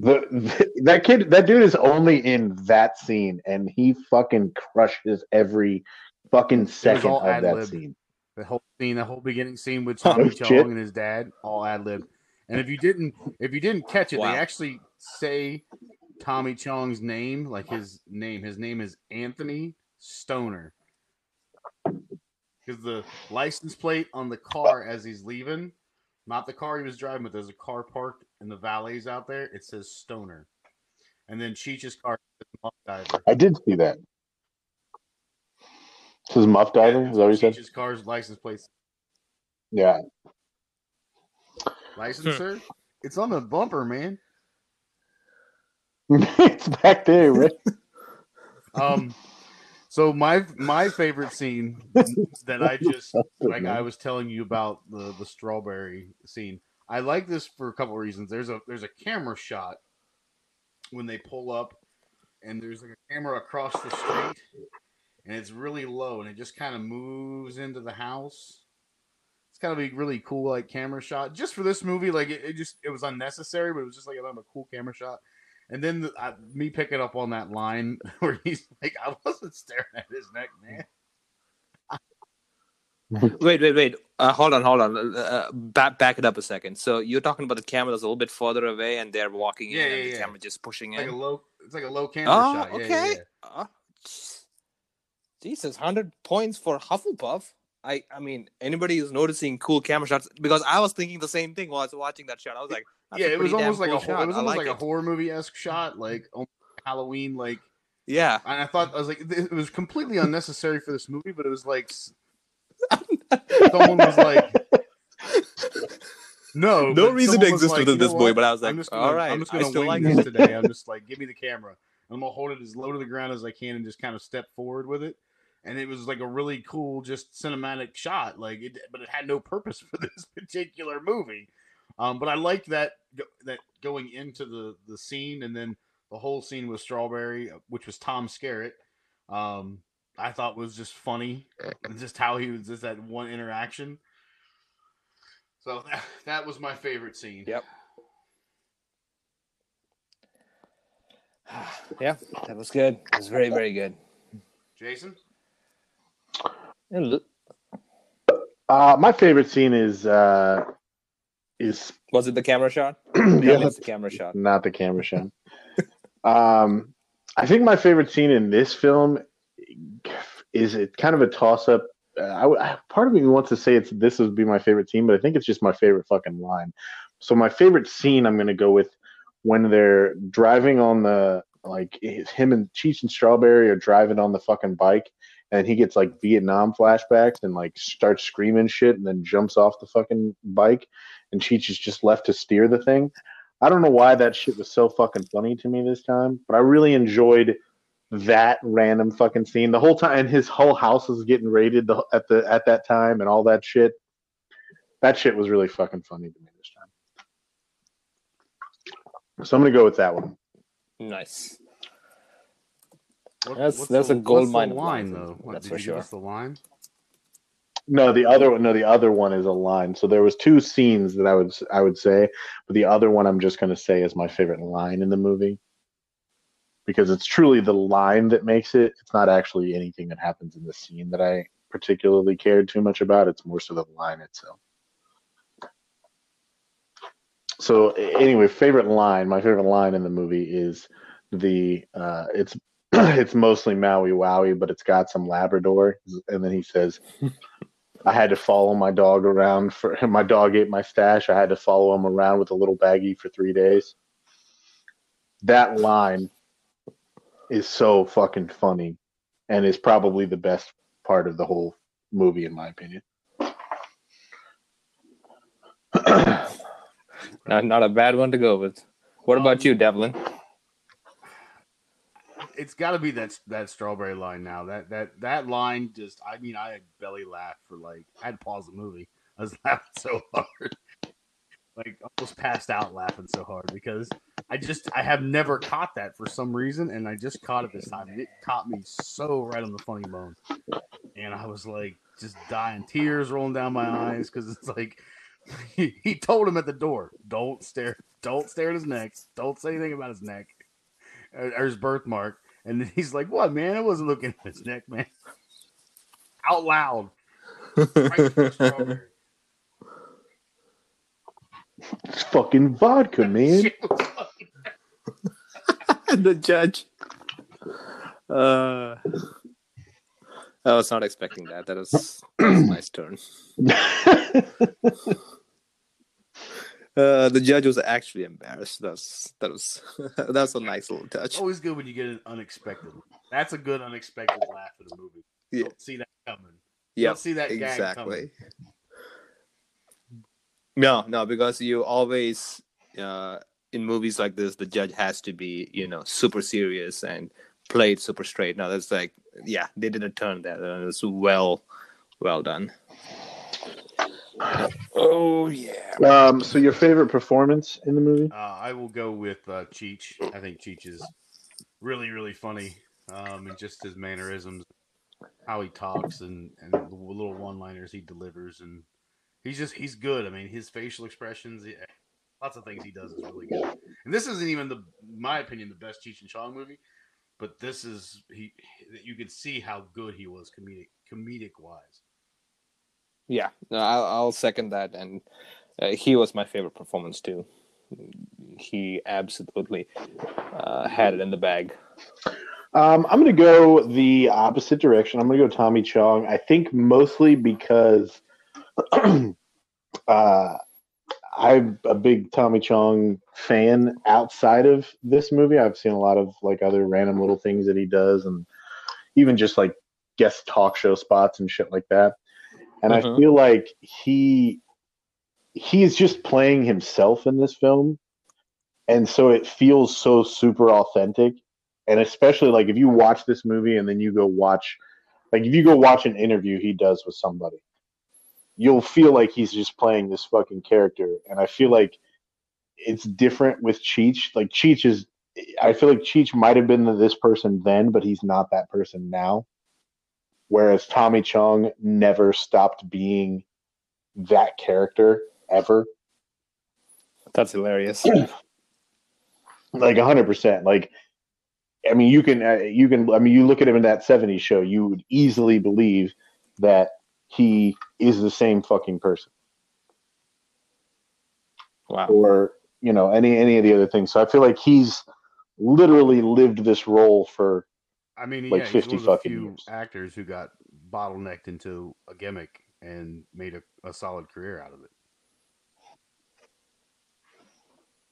The, the that kid, that dude is only in that scene, and he fucking crushes every fucking second of that ad-lib. scene. the whole scene, the whole beginning scene with Oh, Tommy shit. Chong and his dad, all ad lib. And if you didn't, if you didn't catch it, Wow. they actually say Tommy Chong's name, like his name. His name is Anthony Stoner. Because the license plate on the car as he's leaving, not the car he was driving, but there's a car parked in the valleys out there. It says Stoner. And then Cheech's car says Muff Diver. I did see that. This is Muff Diver. Is that what you said? Cheech's car's license plate. Yeah. License, sir? It's on the bumper, man. it's back there, right? Um, so my my favorite scene that I just like I was telling you about the the strawberry scene. I like this for a couple of reasons. There's a there's a camera shot when they pull up, and there's like a camera across the street, and it's really low, and it just kind of moves into the house. It's kind of a really cool like camera shot just for this movie. Like it, it just it was unnecessary, but it was just like a cool camera shot. And then the, I, me picking up on that line where he's like, I wasn't staring at his neck, man. Wait, wait, wait. Uh, hold on, hold on. Uh, back, back it up a second. So you're talking about the camera that's a little bit further away, and they're walking Yeah, in, yeah, and the yeah. camera just pushing Like in. a low, it's like a low camera oh, shot. Okay. Oh, jeez. Jesus, hundred points for Hufflepuff. I, I mean, anybody who's noticing cool camera shots because I was thinking the same thing while I was watching that shot. I was like, yeah, it was almost like cool a shot. it was almost like like a horror movie esque shot, like Halloween, like. Yeah. And I thought I was like, it was completely unnecessary for this movie, but it was like someone was like, no, No reason to exist like, within this boy. but I was like, I'm just gonna, all right, I'm just gonna still like this it. today. I'm just like, give me the camera. I'm gonna hold it as low to the ground as I can and just kind of step forward with it. And it was like a really cool, just cinematic shot. Like it, but it had no purpose for this particular movie. Um, but I liked that that going into the the scene and then the whole scene with Strawberry, uh, which was Tom Skerritt. Um, I thought was just funny, just how he was just that one interaction. So that, that was my favorite scene. Yep. yeah, that was good. It was very, very good. Jason, Uh, my favorite scene is uh, is Was it the camera shot? yeah, Yeah, it's the camera shot. not the camera shot. um, I think my favorite scene in this film is it kind of a toss up. Uh, I, part of me wants to say it's this would be my favorite scene, but I think it's just my favorite fucking line. So my favorite scene I'm going to go with when they're driving on the like him and Cheech and Strawberry are driving on the fucking bike, and he gets like Vietnam flashbacks and like starts screaming shit, and then jumps off the fucking bike, and Cheech is just left to steer the thing. I don't know why that shit was so fucking funny to me this time, but I really enjoyed that random fucking scene the whole time. And his whole house was getting raided the, at the at that time, and all that shit. That shit was really fucking funny to me this time. So I'm gonna go with that one. Nice. what- That's- that's the, a gold mine line though. What, that's did for you sure. the line? No, the other one. No, the other one is a line. So there was two scenes that I would I would say, but the other one I'm just gonna say is my favorite line in the movie because it's truly the line that makes it. It's not actually anything that happens in the scene that I particularly cared too much about. It's more so the line itself. So anyway, favorite line. My favorite line in the movie is the uh, it's it's mostly Maui Wowie, but it's got some Labrador, and then he says. I had to follow my dog around for my dog ate my stash. I had to follow him around with a little baggie for three days. That line is so fucking funny and is probably the best part of the whole movie, in my opinion. Not, not a bad one to go with. What um, about you, Devlin? It's got to be that that strawberry line now. That that that line just. I mean, I had belly laugh for like. I had to pause the movie. I was laughing so hard, like almost passed out laughing so hard because I just I have never caught that for some reason, and I just caught it this time. It caught me so right on the funny bone, and I was like just dying, tears rolling down my eyes because it's like he, he told him at the door, "Don't stare, don't stare at his neck, don't say anything about his neck or, or his birthmark." And then he's like, "What, man? I wasn't looking at his neck, man." Out loud. Right to the strawberry. It's fucking vodka, man. Shit was fucking- the judge. Uh, I was not expecting that. That was, that was a nice turn. Uh, the judge was actually embarrassed. That's that was that was a nice little touch. Always good when you get an unexpected. That's a good unexpected laugh in a movie. You Yeah. Don't see that coming. Yeah, see that gag coming. exactly. No, no, because you always uh, in movies like this, the judge has to be you know super serious and play it super straight. Now that's like, yeah, they did a turn there, and it's well, well done. Oh yeah. Um, so your favorite performance in the movie? Uh, I will go with uh, Cheech. I think Cheech is really, really funny, um, and just his mannerisms, how he talks, and and the little one-liners he delivers, and he's just he's good. I mean, his facial expressions, he- lots of things he does is really good. And this isn't even the, my opinion, the best Cheech and Chong movie, but this is he. You can see how good he was comedic comedic wise. Yeah, no, I'll, I'll second that, and uh, he was my favorite performance too. He absolutely uh, had it in the bag. Um, I'm going to go the opposite direction. I'm going to go Tommy Chong. I think mostly because uh, I'm a big Tommy Chong fan outside of this movie. I've seen a lot of like other random little things that he does, and even just like guest talk show spots and shit like that. And I Mhm. feel like he he is just playing himself in this film, and so it feels so super authentic and especially like if you watch this movie and then you go watch like if you go watch an interview he does with somebody you'll feel like he's just playing this fucking character. And i feel like it's different with cheech. Like cheech is i feel like cheech might have been this person then but he's not that person now. Whereas tommy chong never stopped being that character ever. That's hilarious. like 100% like i mean you can uh, you can i mean you look at him in that 70s show you would easily believe that he is the same fucking person Wow. or you know any any of the other things so i feel like he's literally lived this role for I mean, Like yeah, 50 he's one of the fucking few years. actors who got bottlenecked into a gimmick and made a, a solid career out of it.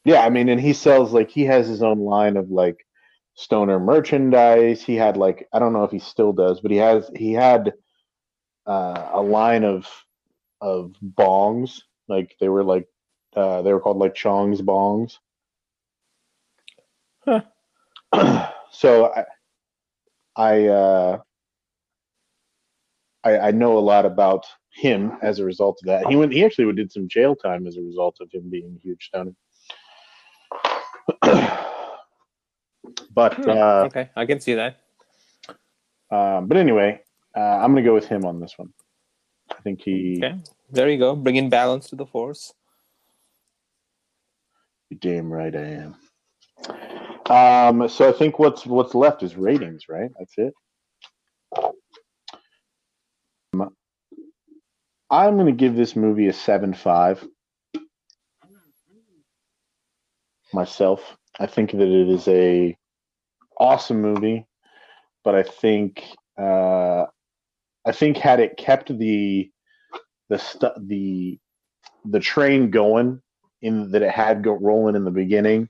yeah i mean and he sells like he has his own line of like stoner merchandise he had like i don't know if he still does but he has he had uh, a line of of bongs like they were like uh, they were called like chong's bongs so i i uh I, I know a lot about him as a result of that. He went. He actually did some jail time as a result of him being a huge stoner. but Hmm, uh, okay, I can see that. um, but anyway, uh, I'm gonna go with him on this one. I think he. Okay, there you go. Bringing balance to the force. You're damn right I am. Um, so I think what's what's left is ratings, right? That's it. Um, I'm going to give this movie a seven five. Myself, I think that it is a awesome movie, but I think uh, I think had it kept the the stu- the the train going in that it had go rolling in the beginning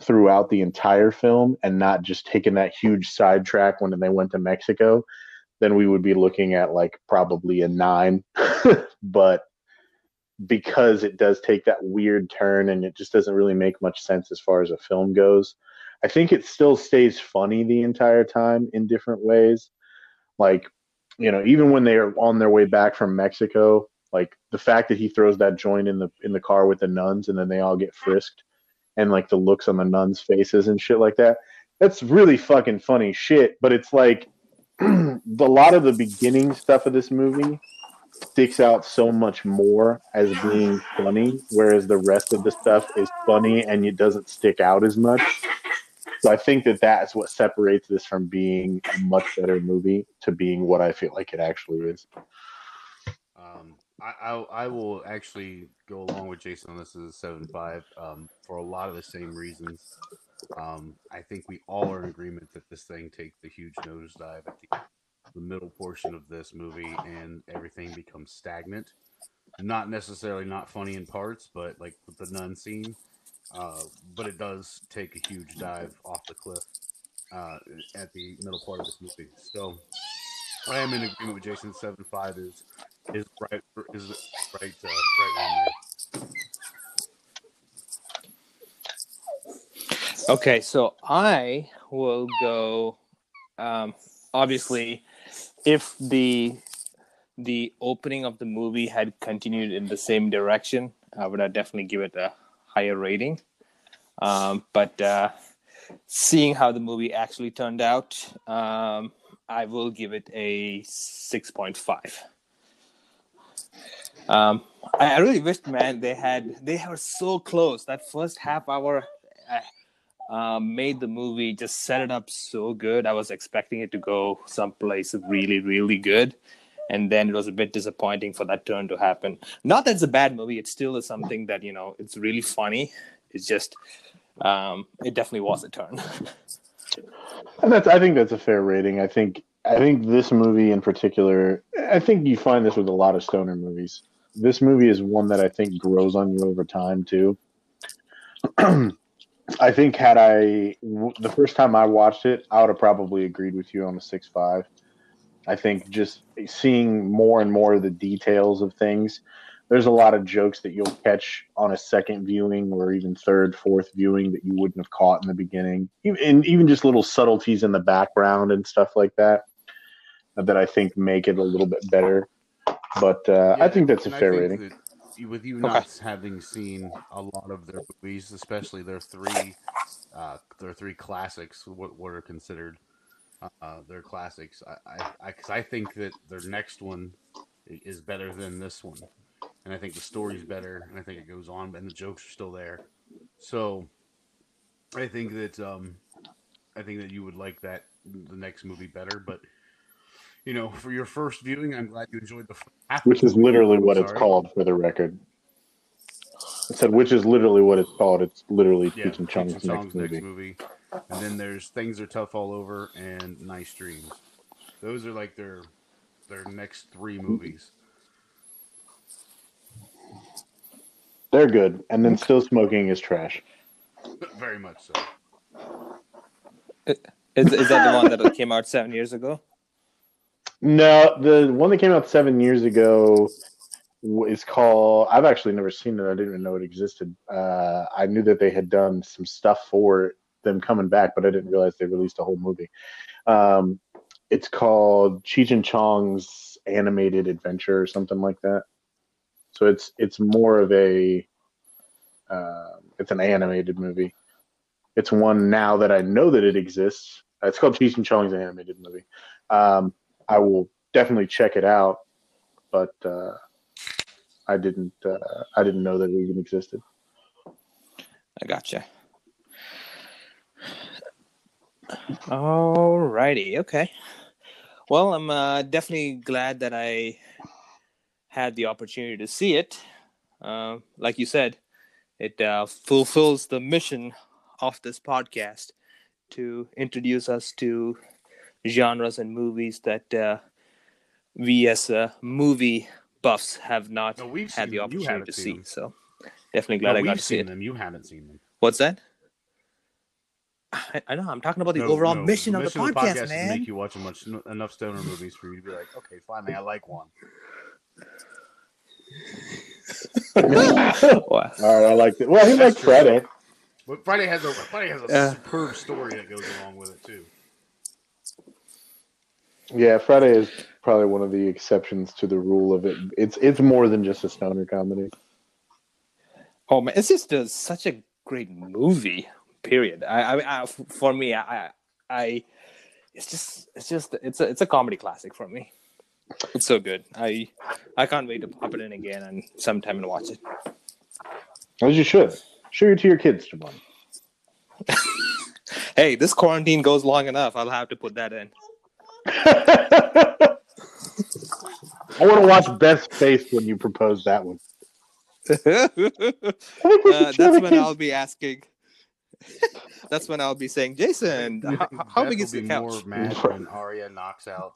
throughout the entire film and not just taking that huge sidetrack when they went to Mexico, then we would be looking at like probably a nine. but because it does take that weird turn and it just doesn't really make much sense as far as a film goes, I think it still stays funny the entire time in different ways. Like, you know, even when they are on their way back from Mexico, like the fact that he throws that joint in the in the car with the nuns and then they all get frisked and like the looks on the nuns faces and shit like that that's really fucking funny shit but it's like a lot of the beginning stuff of this movie sticks out so much more as being funny whereas the rest of the stuff is funny and it doesn't stick out as much so i think that that's what separates this from being a much better movie to being what i feel like it actually is Um, I, I I will actually go along with Jason on this as a seven five. Um, for a lot of the same reasons. Um, I think we all are in agreement that this thing takes the huge nosedive at the, the middle portion of this movie, and everything becomes stagnant. not necessarily not funny in parts, but like the nun scene. Uh, but it does take a huge dive off the cliff uh, at the middle part of this movie. So I am in agreement with Jason. Seven five is is right is right uh, right on there. Okay, so I will go. Um, obviously, if the the opening of the movie had continued in the same direction, I would have definitely give it a higher rating. Um, but uh, seeing how the movie actually turned out, um, I will give it a six point five. Um, I, I really wished, man, they had they were so close. That first half hour uh, made the movie just set it up so good. I was expecting it to go someplace really, really good, and then it was a bit disappointing for that turn to happen. Not that it's a bad movie; it still is something that you know it's really funny. It's just um, it definitely was a turn. And that's I think that's a fair rating. I think I think this movie in particular, I think you find this with a lot of stoner movies. This movie is one that I think grows on you over time too. I think had I the first time I watched it, I would have probably agreed with you on the six five. I think just seeing more and more of the details of things, there's a lot of jokes that you'll catch on a second viewing or even third, fourth viewing that you wouldn't have caught in the beginning, and even just little subtleties in the background and stuff like that that I think make it a little bit better. But uh, I think that's a fair rating. that you- With you Okay. not having seen a lot of their movies, especially their three, uh, their three classics, what, what are considered uh, their classics, I, I, I, cause I think that their next one is better than this one, and I think the story's better, and I think it goes on, and the jokes are still there. So, I think that um, I think that you would like that the next movie better, but. You know, for your first viewing, I'm glad you enjoyed the first half. of Which is literally what it's called for the record. I said, which is literally what it's called. It's literally Yeah, Cheech and Chong's, Cheech and next movie. movie. And then there's Things Are Tough All Over and Nice Dreams. Those are like their their next three movies. They're good, and then still smoking is trash. Very much so. Is, is that the one that came out seven years ago? No, the one that came out seven years ago w- is called. I've actually never seen it. I didn't even know it existed. Uh, I knew that they had done some stuff for them coming back, but I didn't realize they released a whole movie. Um, it's called Cheech and Chong's Animated Adventure or something like that. So it's it's more of a uh, it's an animated movie. It's one now that I know that it exists. It's called Cheech and Chong's Animated Movie. Um, I will definitely check it out, but uh, I didn't. Uh, I didn't know that it even existed. I gotcha. Alrighty, okay. Well, I'm uh, definitely glad that I had the opportunity to see it. Uh, like you said, it uh, fulfills the mission of this podcast to introduce us to genres and movies that uh, we as a movie buffs have not No, we've had the opportunity to see. them. So definitely glad No, I got to see seen it. them. You haven't seen them. What's that? I, I know. I'm talking about the No, overall no, mission, of the podcast, is to man. make you watch a much, enough stoner movies for you to be like, okay, finally, I like one. All right, I liked it. Well, he liked true. Friday. But Friday has a Friday has a Yeah. superb story that goes along with it too. Yeah, Friday is probably one of the exceptions to the rule of it. It's it's more than just a stoner comedy. Oh man, it's just a, such a great movie. Period. I, I, I for me, I, I, it's just, it's just, it's a, it's a comedy classic for me. It's so good. I, I can't wait to pop it in again and sometime and watch it. As you should. Show it to your kids, Javon. Hey, this quarantine goes long enough. I'll have to put that in. I want to watch Beth's face when you propose that one. uh, I think we should show that's when I'll be asking. that's when I'll be saying, Jason, how, how big is the be couch? More mad when Arya knocks out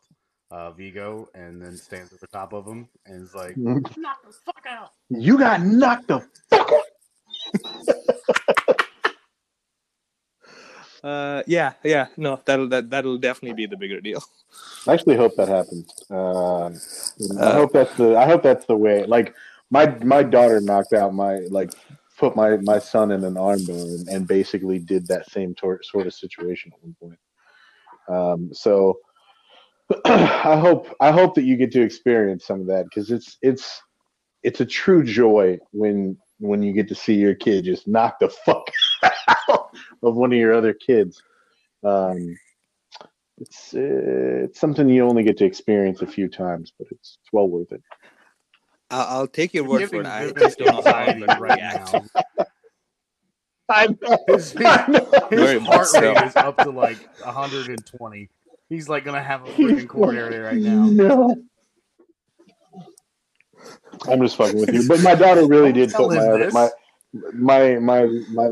uh, Vigo and then stands at the top of him and is like, Mhm. "Knock the fuck out!" You got knocked the fuck out. Uh, yeah, yeah, no, that'll that that'll definitely be the bigger deal. I actually hope that happens. Uh, I Uh, hope that's the. I hope that's the way. Like my my daughter knocked out my like put my my son in an armbar and, and basically did that same tor- sort of situation at one point. Um, so I hope I hope that you get to experience some of that because it's it's it's a true joy when when you get to see your kid just knock the fuck out of one of your other kids. Um, it's uh, it's something you only get to experience a few times, but it's it's well worth it. I'll, I'll take your word for it. I Vigo just don't know how I'm anxiety gonna right react. now. I know. His, his, I know. his Very heart much so. rate is up to like 120. He's like gonna have a freaking coronary right now. No. I'm just fucking with you, but my daughter really Don't did tell put him my this. my my my my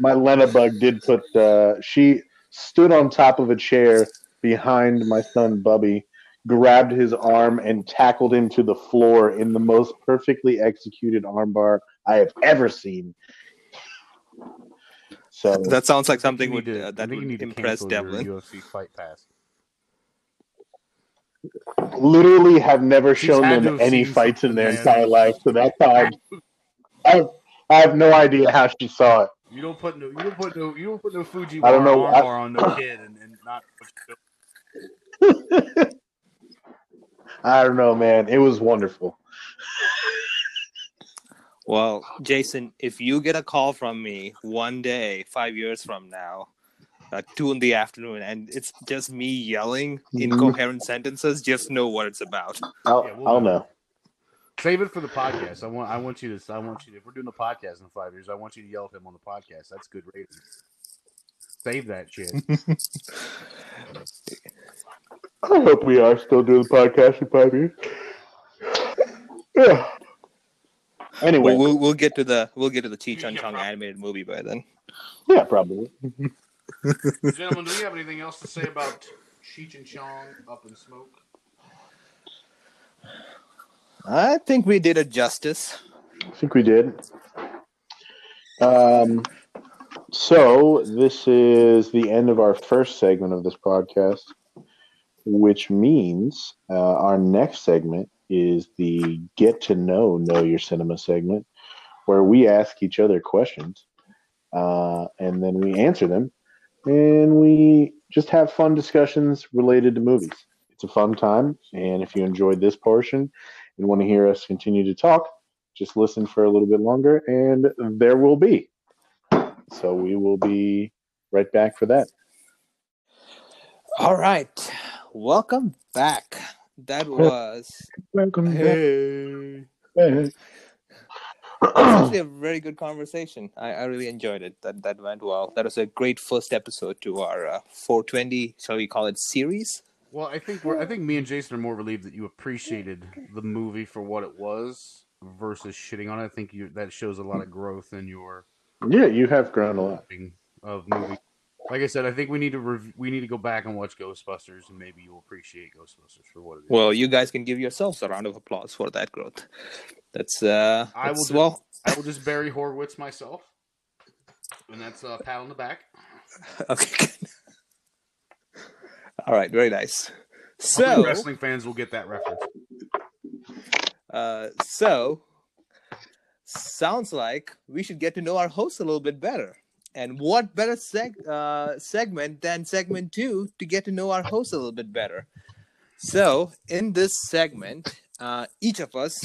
my Lena bug did put. Uh, she stood on top of a chair behind my son Bubby, grabbed his arm and tackled him to the floor in the most perfectly executed armbar I have ever seen. So That sounds like something would to- uh, that you would need to impress cancel your Devlin. UFC fight pass. literally have never He's shown had them any fights in their man. entire life. So that's how I, I, I have no idea how she saw it. You don't put no, you don't put no, you don't put no Fuji I don't know, I- armbar on no kid and, and not. I don't know, man. It was wonderful. Well, Jason, if you get a call from me one day, five years from now, at two in the afternoon, and it's just me yelling incoherent sentences, just know what it's about. I'll, Yeah, we'll I'll know. know. Save it for the podcast. I want I want you to I want you to, if we're doing a podcast in five years, I want you to yell at him on the podcast. That's good ratings. Save that shit. I hope we are still doing the podcast in five years. Yeah. Anyway, We'll, we'll we'll get to the we'll get to the Cheech and Chong animated movie by then. yeah, probably. Gentlemen, do you have anything else to say about Cheech and Chong up in smoke? I think we did it justice. I think we did. Um, so this is the end of our first segment of this podcast, which means uh, our next segment is the get to know know your cinema segment, where we ask each other questions, uh, and then we answer them, and we just have fun discussions related to movies. It's a fun time, and if you enjoyed this portion and want to hear us continue to talk, just listen for a little bit longer and there will be. So we will be right back for that. All right, welcome back. That was Welcome hey. back. actually a very good conversation. I, I really enjoyed it. That that went well. That was a great first episode to our uh, 420. Shall we call it series? Well, I think we're, I think me and Jason are more relieved that you appreciated the movie for what it was versus shitting on it. I think you that shows a lot of growth in your Yeah, you have grown a lot. thing of movie. Like I said, I think we need to rev- we need to go back and watch Ghostbusters, and maybe you'll appreciate Ghostbusters for what it is. Well, you guys can give yourselves a round of applause for that growth. That's uh, I will that's- do- well. I will just Barry Horowitz myself, and that's a pat on the back. Okay. All right. Very nice. So, wrestling fans will get that reference. uh, so sounds like we should get to know our host a little bit better. And what better seg- uh, segment than segment two to get to know our host a little bit better? So, in this segment, uh, each of us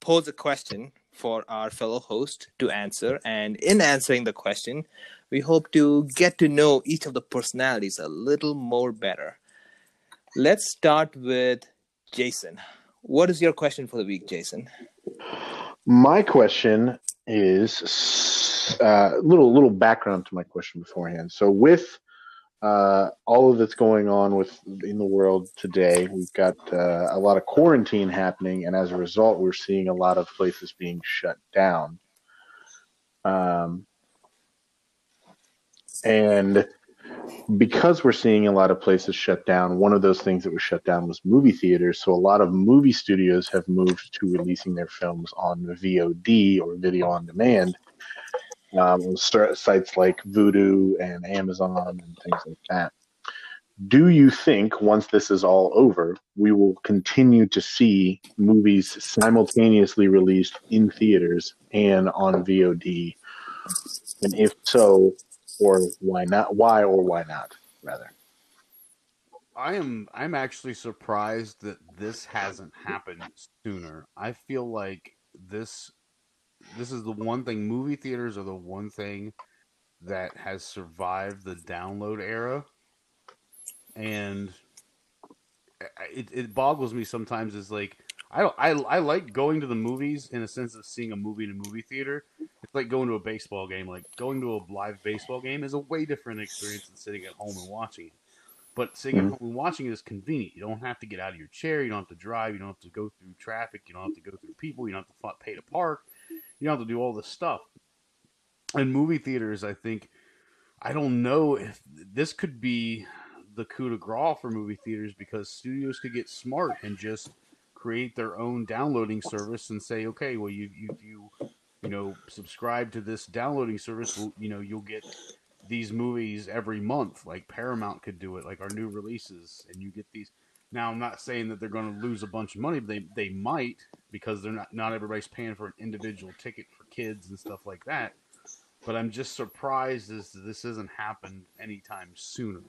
pose a question for our fellow host to answer. And in answering the question, we hope to get to know each of the personalities a little more better. Let's start with Jason. What is your question for the week, Jason? My question is uh, little little background to my question beforehand. So with uh, all of that's going on with in the world today, we've got uh, a lot of quarantine happening, and as a result, we're seeing a lot of places being shut down. Um, and because we're seeing a lot of places shut down, one of those things that was shut down was movie theaters. So a lot of movie studios have moved to releasing their films on VOD or video on demand. Um, sites like Vudu and Amazon and things like that. Do you think once this is all over, we will continue to see movies simultaneously released in theaters and on VOD? And if so, or why not? Why or why not? Rather, I am. I'm actually surprised that this hasn't happened sooner. I feel like this. This is the one thing. Movie theaters are the one thing that has survived the download era, and it, it boggles me sometimes. Is like I don't. I I like going to the movies in a sense of seeing a movie in a movie theater. It's like going to a baseball game. Like going to a live baseball game is a way different experience than sitting at home and watching it. But sitting mm-hmm. at home and watching it is convenient. You don't have to get out of your chair. You don't have to drive. You don't have to go through traffic. You don't have to go through people. You don't have to pay to park. You don't have to do all this stuff. And movie theaters, I think, I don't know if this could be the coup de grace for movie theaters because studios could get smart and just create their own downloading service and say, okay, well, you you you you know subscribe to this downloading service, you know you'll get these movies every month. Like Paramount could do it, like our new releases, and you get these. Now, I'm not saying that they're going to lose a bunch of money, but they they might because they're not not everybody's paying for an individual ticket for kids and stuff like that. But I'm just surprised as this hasn't happened anytime sooner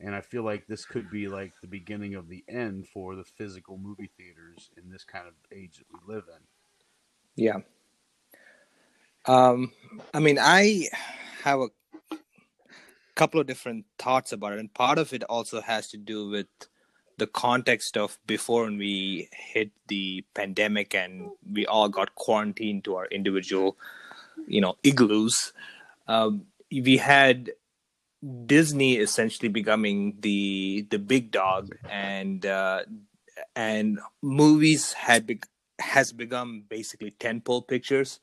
and I feel like this could be like the beginning of the end for the physical movie theaters in this kind of age that we live in. Yeah. Um, I mean, I have a couple of different thoughts about it, and part of it also has to do with the context of before when we hit the pandemic and we all got quarantined to our individual, you know, igloos. Um, we had Disney essentially becoming the the big dog, and uh, and movies had be- has become basically tentpole pictures.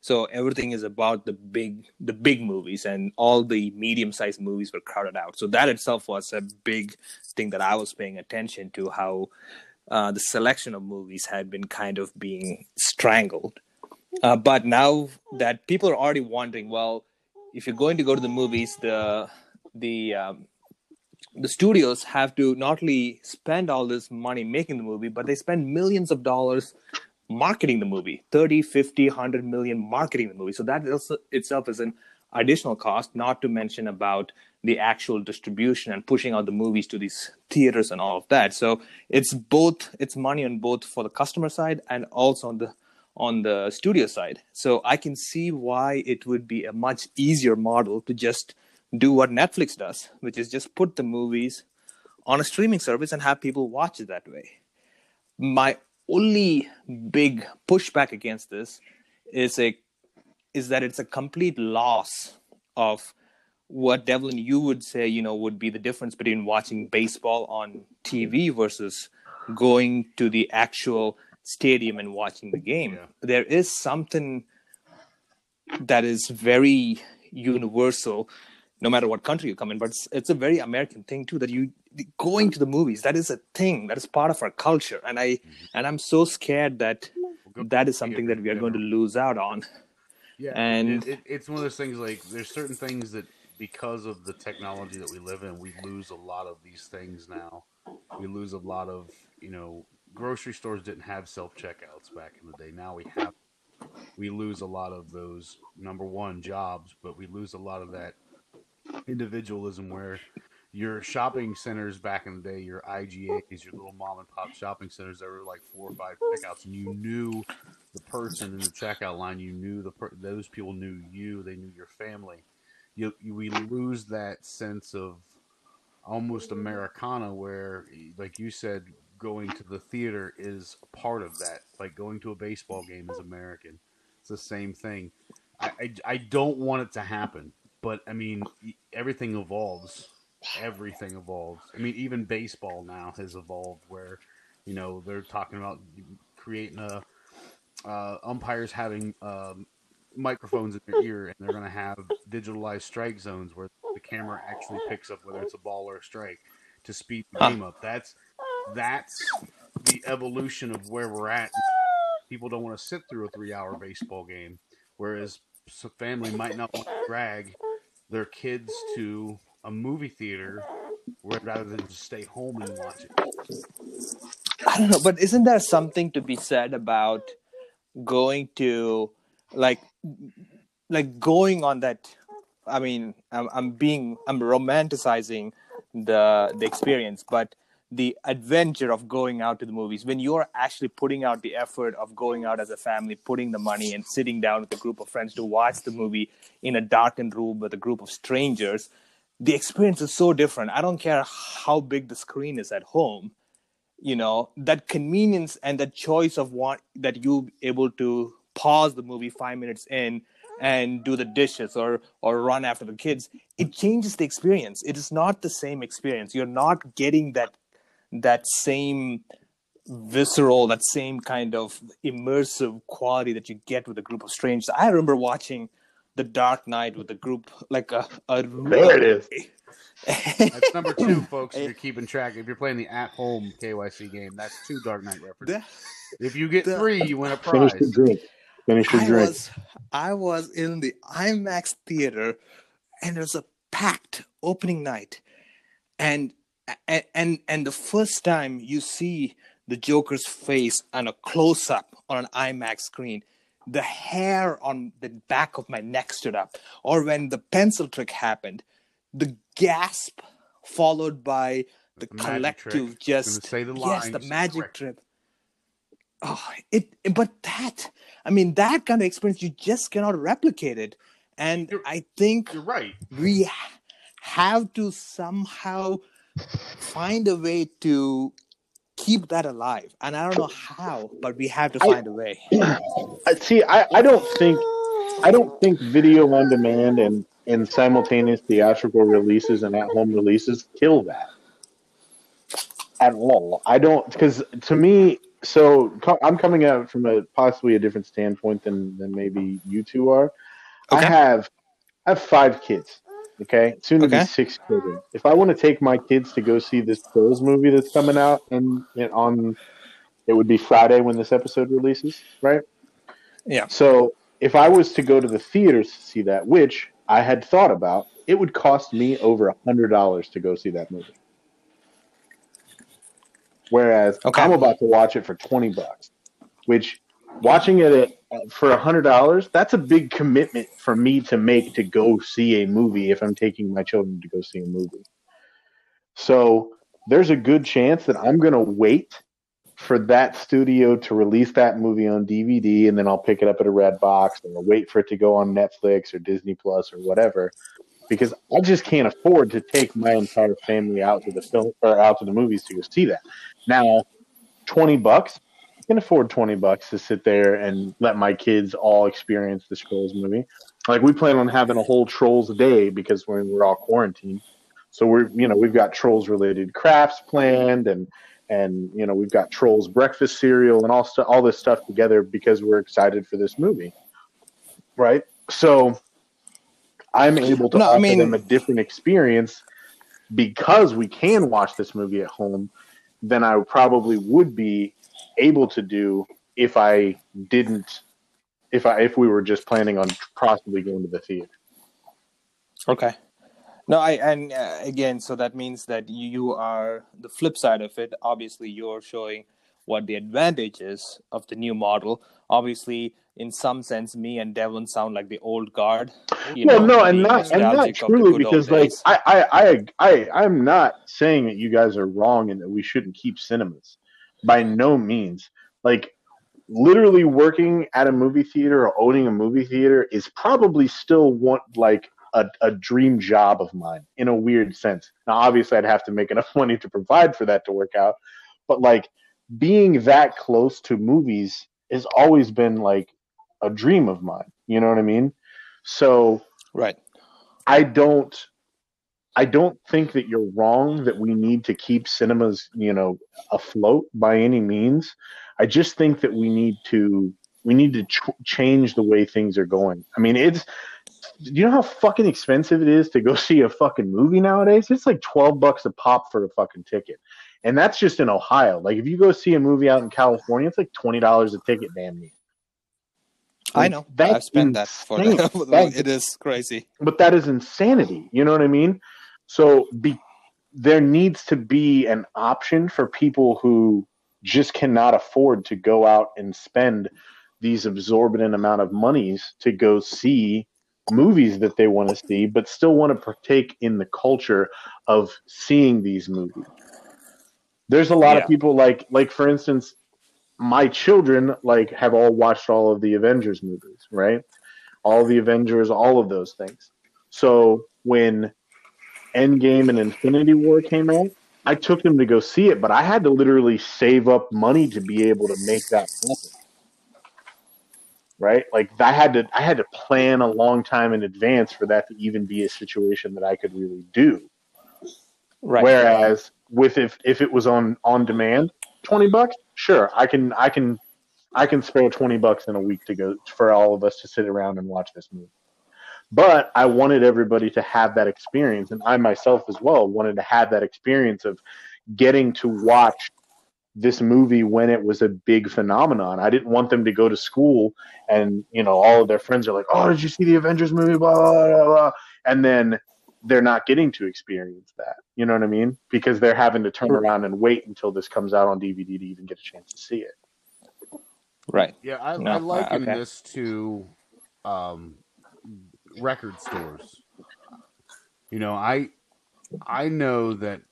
So everything is about the big the big movies, and all the medium sized movies were crowded out. So that itself was a big thing that I was paying attention to how uh, the selection of movies had been kind of being strangled. Uh, but now that people are already wondering, well, if you're going to go to the movies, the the um, the studios have to not only spend all this money making the movie, but they spend millions of dollars marketing the movie 30 50 100 million marketing the movie so that also itself is an additional cost not to mention about the actual distribution and pushing out the movies to these theaters and all of that so it's both it's money on both for the customer side and also on the on the studio side. So I can see why it would be a much easier model to just do what Netflix does, which is just put the movies on a streaming service and have people watch it that way. My only big pushback against this is a is that it's a complete loss of what Devlin you would say, you know, would be the difference between watching baseball on TV versus going to the actual stadium and watching the game. Yeah. There is something that is very universal, no matter what country you come in. But it's, it's a very American thing too that you going to the movies. That is a thing. That is part of our culture, and I mm-hmm. and I'm so scared that that is something that we are going to lose out on. Yeah, and it, it, it's one of those things. Like there's certain things that because of the technology that we live in, we lose a lot of these things now. We lose a lot of you know grocery stores didn't have self checkouts back in the day. Now we have. We lose a lot of those number one jobs, but we lose a lot of that individualism where your shopping centers back in the day, your IGAs, your little mom and pop shopping centers that were like four or five checkouts, and you knew the person in the checkout line. You knew the per- those people knew you. They knew your family. You, you, we lose that sense of almost Americana, where, like you said, going to the theater is part of that. Like going to a baseball game is American. It's the same thing. I, I, I don't want it to happen, but I mean, everything evolves. Everything evolves. I mean, even baseball now has evolved where, you know, they're talking about creating a uh, umpires having um, microphones in their ear, and they're going to have digitalized strike zones where the camera actually picks up whether it's a ball or a strike to speed the game up. That's that's the evolution of where we're at. People don't want to sit through a three-hour baseball game, whereas a family might not want to drag their kids to a movie theater rather than just stay home and watch it. I don't know, but isn't there something to be said about going to like like going on that I mean, I'm I'm being I'm romanticizing the the experience, but the adventure of going out to the movies. When you're actually putting out the effort of going out as a family, putting the money and sitting down with a group of friends to watch the movie in a darkened room with a group of strangers, the experience is so different. I don't care how big the screen is at home you know that convenience and that choice of what that you able to pause the movie five minutes in and do the dishes or or run after the kids it changes the experience. It is not the same experience. You're not getting that that same visceral that same kind of immersive quality that you get with a group of strangers i remember watching the dark knight with a group like a, a There it is. That's number two, folks. If you're keeping track, if you're playing the at-home KYC game, that's two Dark Knight references. The- If you get the- three, you win a prize. Finish the drink. Finish your I drink. was I was in the IMAX theater, and it was a packed opening night, and and and, and the first time you see the Joker's face on a close up on an IMAX screen, the hair on the back of my neck stood up. Or when the pencil trick happened, the gasp followed by the, The collective just say the yes, the magic quick. trip. Oh, it, but that, I mean, that kind of experience, you just cannot replicate it. And You're- I think You're right. we ha- have to somehow find a way to keep that alive. And I don't know how, but we have to find a way. See, I, I don't think I don't think video on demand and and simultaneous theatrical releases and at home releases kill that at all. I don't because to me, so co- I'm coming out from a possibly a different standpoint than than maybe you two are. I have I have five kids. Okay, soon to Okay. be six children. If I want to take my kids to go see this Trolls movie that's coming out and, and on, it would be Friday when this episode releases, right? Yeah. So if I was to go to the theaters to see that, which I had thought about, it would cost me over a hundred dollars to go see that movie. Whereas Okay. I'm about to watch it for twenty bucks, which watching it at, for a hundred dollars, that's a big commitment for me to make to go see a movie if I'm taking my children to go see a movie. So there's a good chance that I'm going to wait for that studio to release that movie on DVD, and then I'll pick it up at a Redbox, and I'll wait for it to go on Netflix or Disney Plus or whatever, because I just can't afford to take my entire family out to the film or out to the movies to go see that. Now, twenty bucks, can afford twenty bucks to sit there and let my kids all experience the Trolls movie. Like we plan on having a whole Trolls day because we're we're all quarantined. So we're you know we've got Trolls related crafts planned and and you know we've got Trolls breakfast cereal and all stu- all this stuff together because we're excited for this movie, right? So I'm able to No, I offer mean- them a different experience because we can watch this movie at home than I probably would be able to do if I didn't if I if we were just planning on possibly going to the theater. Okay. No, I and uh, again, so that means that you, are the flip side of it. Obviously, you're showing what the advantage is of the new model. Obviously, in some sense, me and Devlin sound like the old guard. You well, know, no, and not and not nostalgic of the truly because like. I, I I I I'm not saying that you guys are wrong and that we shouldn't keep cinemas. By no means. Like literally working at a movie theater or owning a movie theater is probably still one like a, a dream job of mine in a weird sense. Now obviously I'd have to make enough money to provide for that to work out. But like being that close to movies has always been like a dream of mine. You know what I mean? So right. I don't I don't think that you're wrong that we need to keep cinemas, you know, afloat by any means. I just think that we need to we need to ch- change the way things are going. I mean, it's Do you know how fucking expensive it is to go see a fucking movie nowadays? It's like twelve bucks a pop for a fucking ticket, and that's just in Ohio. Like if you go see a movie out in California, it's like twenty dollars a ticket, damn near. I know. That's I've spent that for insane. that. That- it is crazy. but that is insanity. You know what I mean? So be, there needs to be an option for people who just cannot afford to go out and spend these absorbent amount of monies to go see movies that they want to see, but still want to partake in the culture of seeing these movies. There's a lot Yeah. of people like like for instance, my children like have all watched all of the Avengers movies, right? All the Avengers, all of those things. So when Endgame and Infinity War came out, I took them to go see it, but I had to literally save up money to be able to make that happen. Right? Like I had to I had to plan a long time in advance for that to even be a situation that I could really do. Right. Whereas with if if it was on on demand, twenty bucks, sure, I can I can I can spare twenty bucks in a week to go for all of us to sit around and watch this movie. But I wanted everybody to have that experience, and I myself as well wanted to have that experience of getting to watch this movie when it was a big phenomenon. I didn't want them to go to school and you know all of their friends are like, "Oh, did you see the Avengers movie?" Blah blah blah, blah. and then they're not getting to experience that. You know what I mean? Because they're having to turn around and wait until this comes out on DVD to even get a chance to see it. Right. Yeah, I, No, I uh, okay. this to um, record stores. You know, I I know that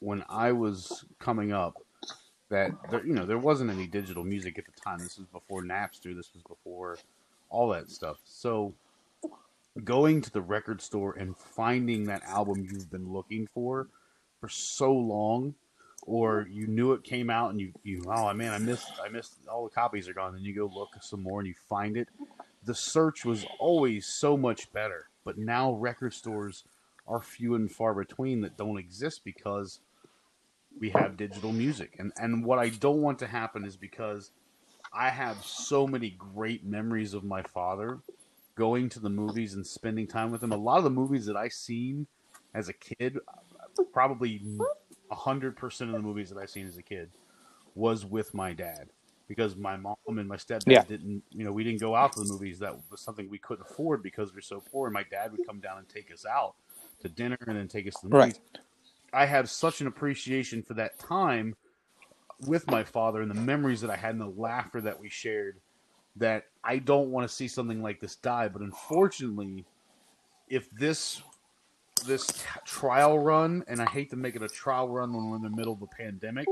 when I was coming up, that there, you know there wasn't any digital music at the time. This was before Napster. This was before all that stuff. So going to the record store and finding that album you've been looking for for so long or you knew it came out and you, you oh man I missed I missed all the copies are gone then you go look some more and you find it the search was always so much better but now record stores are few and far between that don't exist because we have digital music and and what I don't want to happen is because I have so many great memories of my father going to the movies and spending time with him. A lot of the movies that I seen as a kid, probably hundred percent of the movies that I seen as a kid, was with my dad because my mom and my stepdad Yeah. didn't. You know, we didn't go out to the movies. That was something we couldn't afford because we're so poor. And my dad would come down and take us out to dinner and then take us to the Right. movies. I have such an appreciation for that time with my father and the memories that I had and the laughter that we shared that I don't want to see something like this die. But unfortunately, if this this trial run, and I hate to make it a trial run when we're in the middle of a pandemic,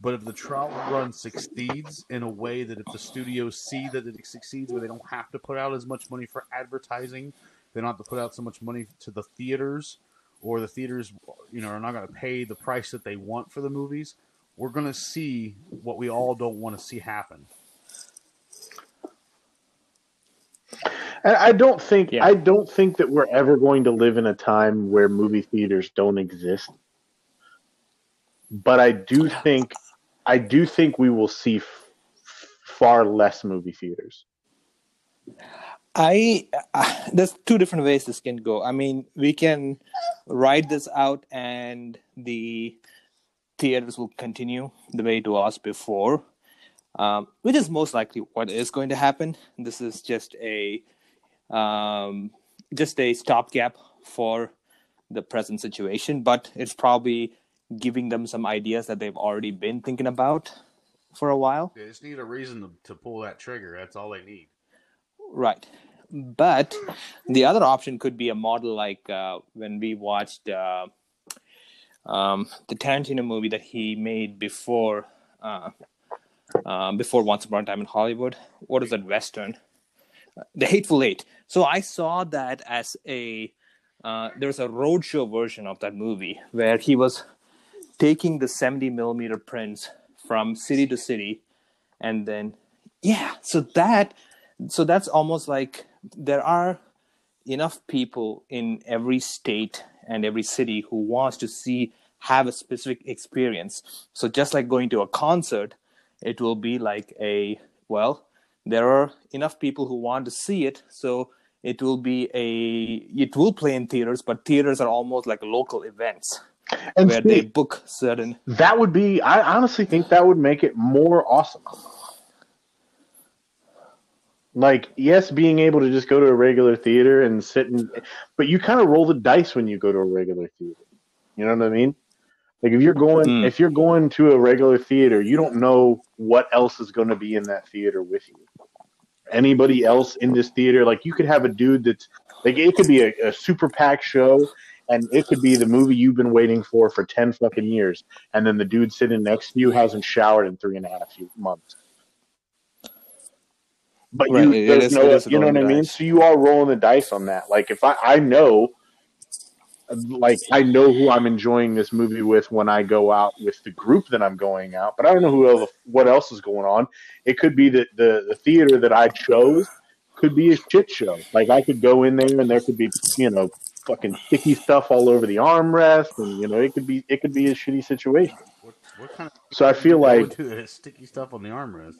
but if the trial run succeeds in a way that if the studios see that it succeeds, where they don't have to put out as much money for advertising, they don't have to put out so much money to the theaters, or the theaters, you know, are not going to pay the price that they want for the movies. We're going to see what we all don't want to see happen. And I don't think Yeah. I don't think that we're ever going to live in a time where movie theaters don't exist. But I do think I do think we will see f- far less movie theaters. I uh, there's two different ways this can go. I mean, we can ride this out, and the theaters will continue the way it was before, um, which is most likely what is going to happen. This is just a um, just a stopgap for the present situation, but it's probably giving them some ideas that they've already been thinking about for a while. They just need a reason to, to pull that trigger. That's all they need. Right. But the other option could be a model like uh, when we watched uh, um, the Tarantino movie that he made before uh, uh, before Once Upon a Time in Hollywood. What is that Western? The Hateful Eight. So I saw that as a uh, there was a roadshow version of that movie where he was taking the 70 millimeter prints from city to city and then yeah so that so that's almost like there are enough people in every state and every city who wants to see have a specific experience. So just like going to a concert it will be like a well there are enough people who want to see it. So it will be a it will play in theaters, but theaters are almost like local events And where see, they book certain. that would be. I honestly think that would make it more awesome. Like, yes, being able to just go to a regular theater and sit and, but you kind of roll the dice when you go to a regular theater. You know what I mean? Like if you're going, Mm. if you're going to a regular theater, you don't know what else is going to be in that theater with you. Anybody else in this theater? Like you could have a dude that's like it could be a, a super packed show, and it could be the movie you've been waiting for for ten fucking years, and then the dude sitting next to you hasn't showered in three and a half months. But Right, you, there's is- no, you know what I mean. dice. So you are rolling the dice on that. Like if I, I know, like I know who I'm enjoying this movie with when I go out with the group that I'm going out, but I don't know who else, what else is going on. It could be that the the theater that I chose could be a shit show. Like I could go in there and there could be you know fucking sticky stuff all over the armrest, and you know it could be it could be a shitty situation. What, what kind of So I feel like to the sticky stuff on the armrest?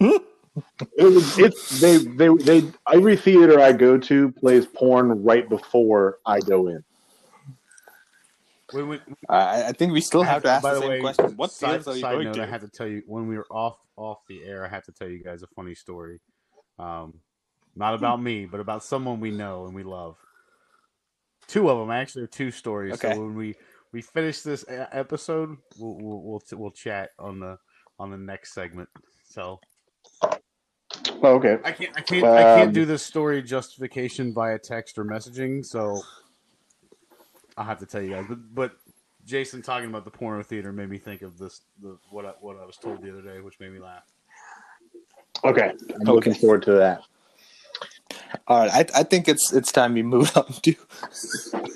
it was it's they they they every theater I go to plays porn right before I go in. When we, I, I think we still have to ask by the the same way, question. What side, theaters are you side going note, to? I have to tell you when we were off off the air. I have to tell you guys a funny story. Um, not about me, but about someone we know and we love. Two of them actually are two stories. Okay. So when we we finish this episode, we'll we'll we'll, we'll chat on the on the next segment. So Oh, okay. I can't I can't I can't Um, do this story justification via text or messaging. So I'll have to tell you guys. But, but Jason talking about the porno theater made me think of this the what I, what I was told the other day, which made me laugh. Okay, I'm looking forward to that. All right, I, I think it's it's time we move on to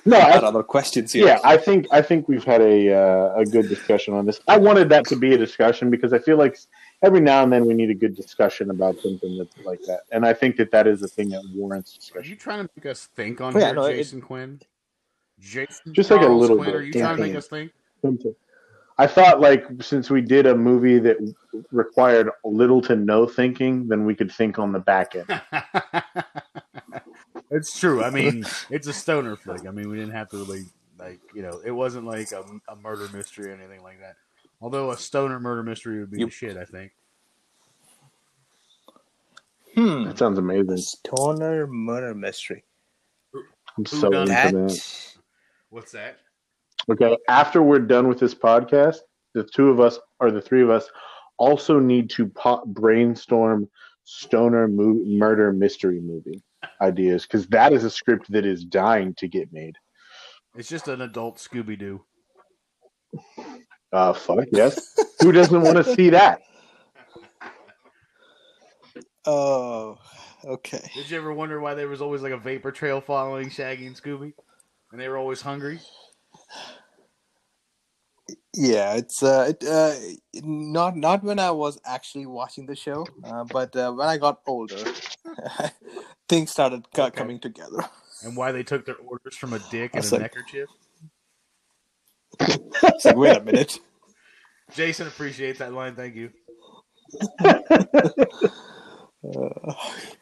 No, our I, other questions here. yeah, I think I think we've had a uh, a good discussion on this. I wanted that to be a discussion because I feel like every now and then we need a good discussion about something that's like that, and I think that that is a thing that warrants discussion. Are you trying to make us think on Oh, yeah, here, no, it- Jason Quinn? Jason Just like a little Quinn, bit, Are you trying to make us think? I thought like since we did a movie that required little to no thinking, then we could think on the back end. it's true. I mean, it's a stoner flick. I mean, we didn't have to really like you know, it wasn't like a, a murder mystery or anything like that. Although a stoner murder mystery would be You- the shit, I think. Hmm. That sounds amazing. Stoner murder mystery. I'm Who so into That that. What's that? Okay, after we're done with this podcast, the two of us or the three of us also need to po- brainstorm stoner mo- murder mystery movie ideas because that is a script that is dying to get made. It's just an adult Scooby Doo. Uh, fuck yes. Who doesn't want to see that? Oh, okay. Did you ever wonder why there was always like a vapor trail following Shaggy and Scooby, and they were always hungry? Yeah, it's uh, it, uh, not not when I was actually watching the show, uh, but uh, when I got older, things started co- Okay. coming together. And why they took their orders from a dick and a said- neckerchief? It's like, wait a minute. Jason appreciates that line. Thank you. Uh,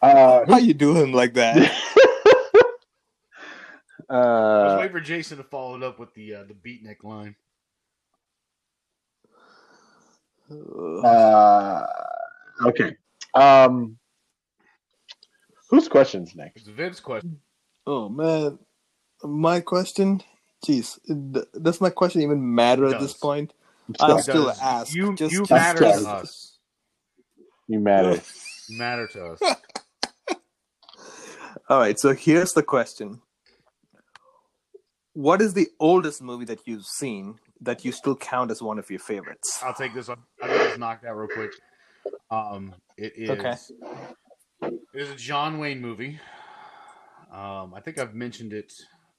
Uh, how you doing like that? I was uh, waiting for Jason to follow it up with the uh, the beatnik line. uh, okay. Um, whose question's next? It's a Vince question. Oh man, my question. Jeez, does my question even matter at this point? I'll still ask. You just, you just- matter just- to us. You matter. You matter to us. All right, so here's the question: What is the oldest movie that you've seen that you still count as one of your favorites? I'll take this one. I'll this knocked out real quick. Um, it is. Okay. It is a John Wayne movie. Um, I think I've mentioned it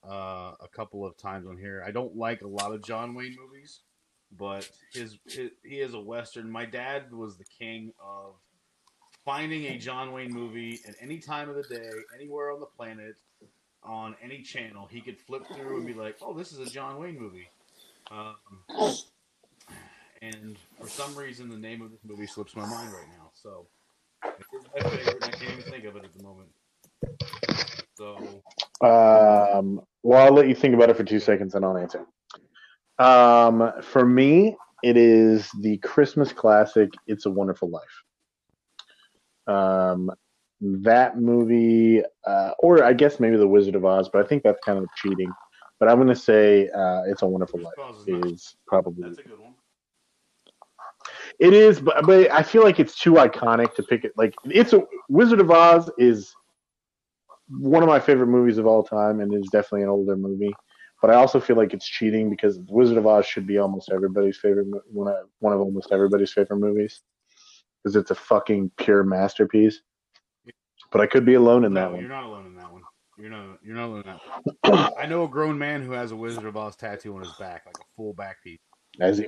uh, a couple of times on here. I don't like a lot of John Wayne movies, but his, his he is a western. My dad was the king of finding a John Wayne movie at any time of the day, anywhere on the planet, on any channel. He could flip through and be like, "Oh, this is a John Wayne movie." Um, and for some reason, the name of this movie slips my mind right now. So it is my favorite. I can't even think of it at the moment. So Um, well, I'll let you think about it for two seconds and I'll answer. Um, for me, it is the Christmas classic "It's a Wonderful Life." Um, that movie, uh, or I guess maybe The Wizard of Oz, but I think that's kind of cheating. But I'm going to say uh, "It's a Wonderful Life" is is probably that's a good one. it is, but, but I feel like it's too iconic to pick it. Like it's a Wizard of Oz is one of my favorite movies of all time, and is definitely an older movie. But I also feel like it's cheating because Wizard of Oz should be almost everybody's favorite, one of one of almost everybody's favorite movies because it's a fucking pure masterpiece. But I could be alone in that No, you're not alone in that one. You're not. You're not alone in that one. I know a grown man who has a Wizard of Oz tattoo on his back, like a full back piece. As he,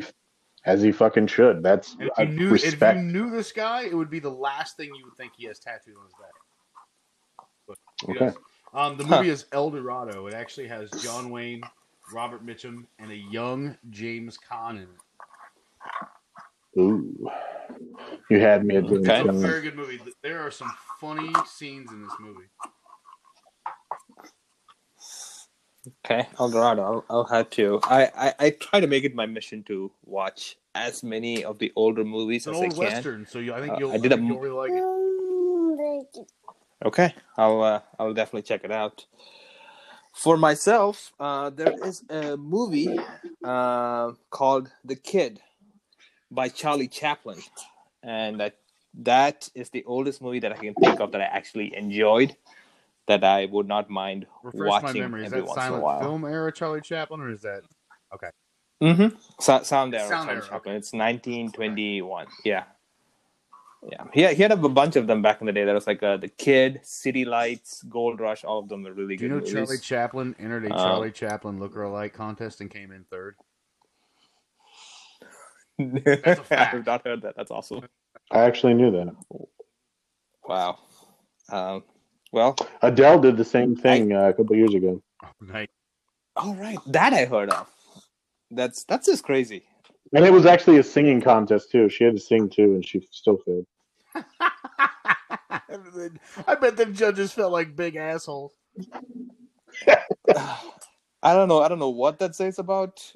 as he fucking should. That's And if you knew, respect. if you knew this guy, it would be the last thing you would think he has tattooed on his back. But Okay. does. Um, the movie is El Dorado. It actually has John Wayne, Robert Mitchum, and a young James Caan in it. Ooh, you had me at James Okay. It's a very good movie. There are some funny scenes in this movie. Okay, El Dorado. I'll, I'll have to. I, I I try to make it my mission to watch as many of the older movies It's an as I old can. western, so you, I think Uh, you'll, I I did a think m- you'll really like it. Okay, I'll uh, I'll definitely check it out. For myself, uh, there is a movie uh, called The Kid by Charlie Chaplin, and that that is the oldest movie that I can think of that I actually enjoyed. That I would not mind Refresh my watching memory. Is every that once in a silent while. film era Charlie Chaplin, or is that okay? Mm-hmm. So, sound era, Sound Charlie era, Chaplin. It's 1921. Yeah, yeah. He had, he had a bunch of them back in the day. That was like uh, the Kid, City Lights, Gold Rush. All of them were really Do you good know movies. Charlie Chaplin entered a Um, Charlie Chaplin lookalike contest and came in third? I a fact. have not heard that. That's awesome. I actually knew that. Wow. Um, well, Adele did the same thing uh, a couple years ago. Nice. all right, that I heard of. That's that's just crazy. And it was actually a singing contest too. She had to sing too, and she still failed. I bet them judges felt like big assholes. I don't know. I don't know what that says about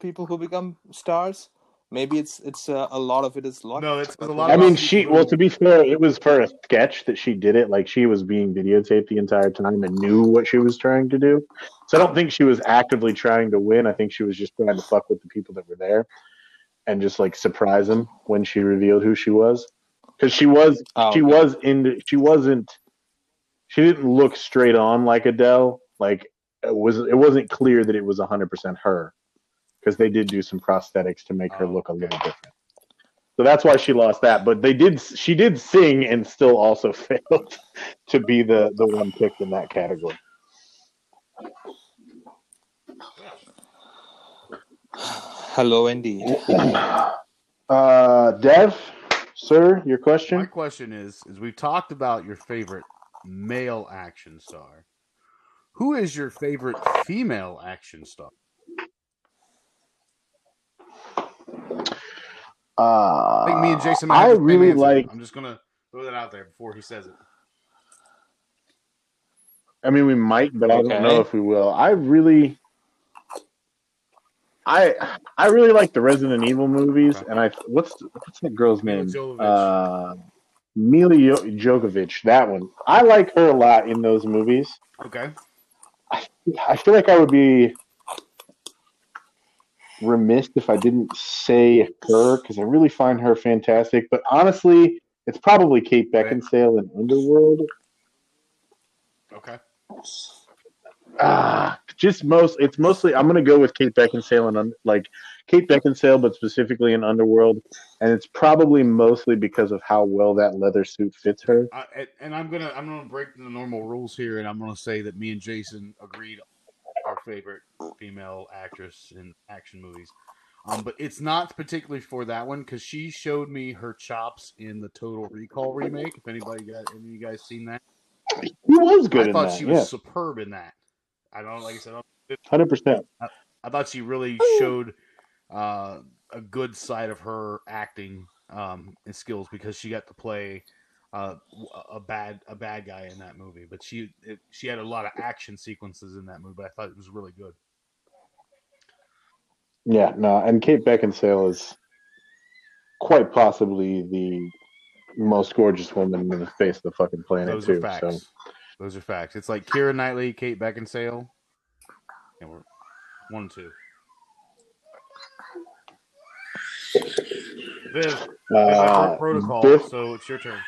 people who become stars. Maybe it's it's uh, a lot of it is luck. No, it's a lot I of mean, she. Well, to be fair, it was for a sketch that she did it. Like she was being videotaped the entire time and knew what she was trying to do. So I don't think she was actively trying to win. I think she was just trying to fuck with the people that were there and just like surprise them when she revealed who she was. Because she was, Oh, she okay. was in. She wasn't. She didn't look straight on like Adele. Like it was. It wasn't clear that it was hundred percent her. Because they did do some prosthetics to make her Oh, look a little different. So that's why she lost that. But they did. She did sing and still also failed to be the the one picked in that category. Hello, indeed. Uh, Dev, sir, your question. My question. question is: is we've talked about your favorite male action star. Who is your favorite female action star? Uh, I think me and Jason. might I the same really answer. like. I'm just gonna throw that out there before he says it. I mean, we might, but I don't know if we will. I really, I I really like the Resident Evil movies, Okay. and I what's what's that girl's Mila name? Jovovich. Uh, Mila Jo- Djokovic. That one. I like her a lot in those movies. Okay. I, I feel like I would be remiss if I didn't say her because I really find her fantastic. But honestly, it's probably Kate. Beckinsale in Underworld. Okay. Ah, just most. It's mostly. I'm gonna go with Kate Beckinsale and like Kate Beckinsale, but specifically in Underworld, and it's probably mostly because of how well that leather suit fits her. Uh, and- I'm gonna I'm gonna break the normal rules here, and I'm gonna say that me and Jason agreed favorite female actress in action movies. Um, but it's not particularly for that one because she showed me her chops in the Total Recall remake. If anybody got any of you guys seen that, He was good I in thought that. she was Yeah, superb in that. I don't like I said. Hundred percent. I thought she really showed uh, a good side of her acting um, and skills because she got to play uh, a bad a bad guy in that movie, but she it, she had a lot of action sequences in that movie. But I thought it was really good. Yeah, no, and Kate Beckinsale is quite possibly the most gorgeous woman in the face of the fucking planet Those too. are facts. So Those are facts. It's like Keira Knightley, Kate Beckinsale, and we're one and two. Viv, uh, protocol, Biff, so it's your turn.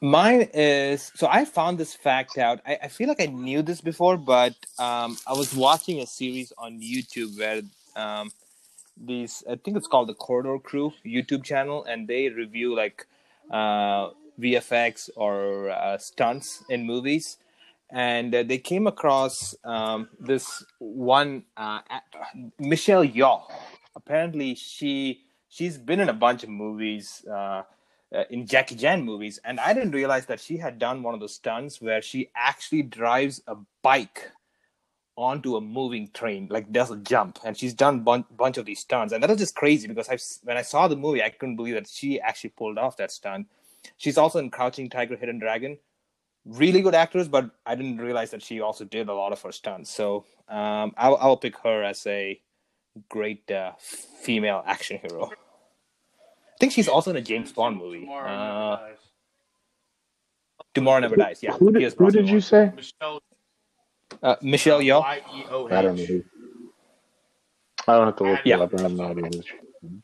Mine is so I found this fact out. I, I feel like I knew this before, but um, I was watching a series on YouTube where um, these I think it's called the Corridor Crew YouTube channel, and they review like uh, VFX or uh, stunts in movies. And uh, they came across um, this one uh, Michelle Yeoh. Apparently, she she's been in a bunch of movies. Uh, in Jackie Chan movies, and I didn't realize that she had done one of those stunts where she actually drives a bike onto a moving train, like does a jump, and she's done bun- bunch of these stunts, and that was just crazy because I when I saw the movie, I couldn't believe that she actually pulled off that stunt. She's also in Crouching Tiger, Hidden Dragon. Really good actress, but I didn't realize that she also did a lot of her stunts. So um, I'll, I'll pick her as a great uh, female action hero. I think she's also in a James Bond movie. Uh, Tomorrow Never Dies. Yeah. who did, who did you was. say? Michelle Uh, Michelle Yeoh. Y E O I don't know who. I don't have to look Yeah. it up. I have no idea. who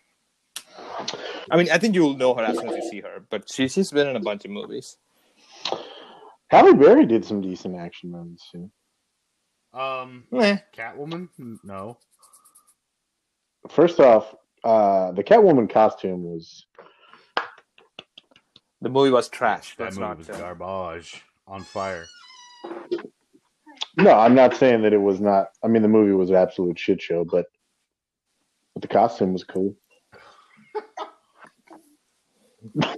I mean, I think you'll know her as soon as you see her, but she, she's been in a bunch of movies. Halle Berry did some decent action movies too. Um, Eh. Catwoman? No. First off, uh, the Catwoman costume was The movie was trash. That That's movie not. was uh, garbage. On fire. no. I'm not saying that it was not. I mean, the movie was an absolute shit show, but but the costume was cool. not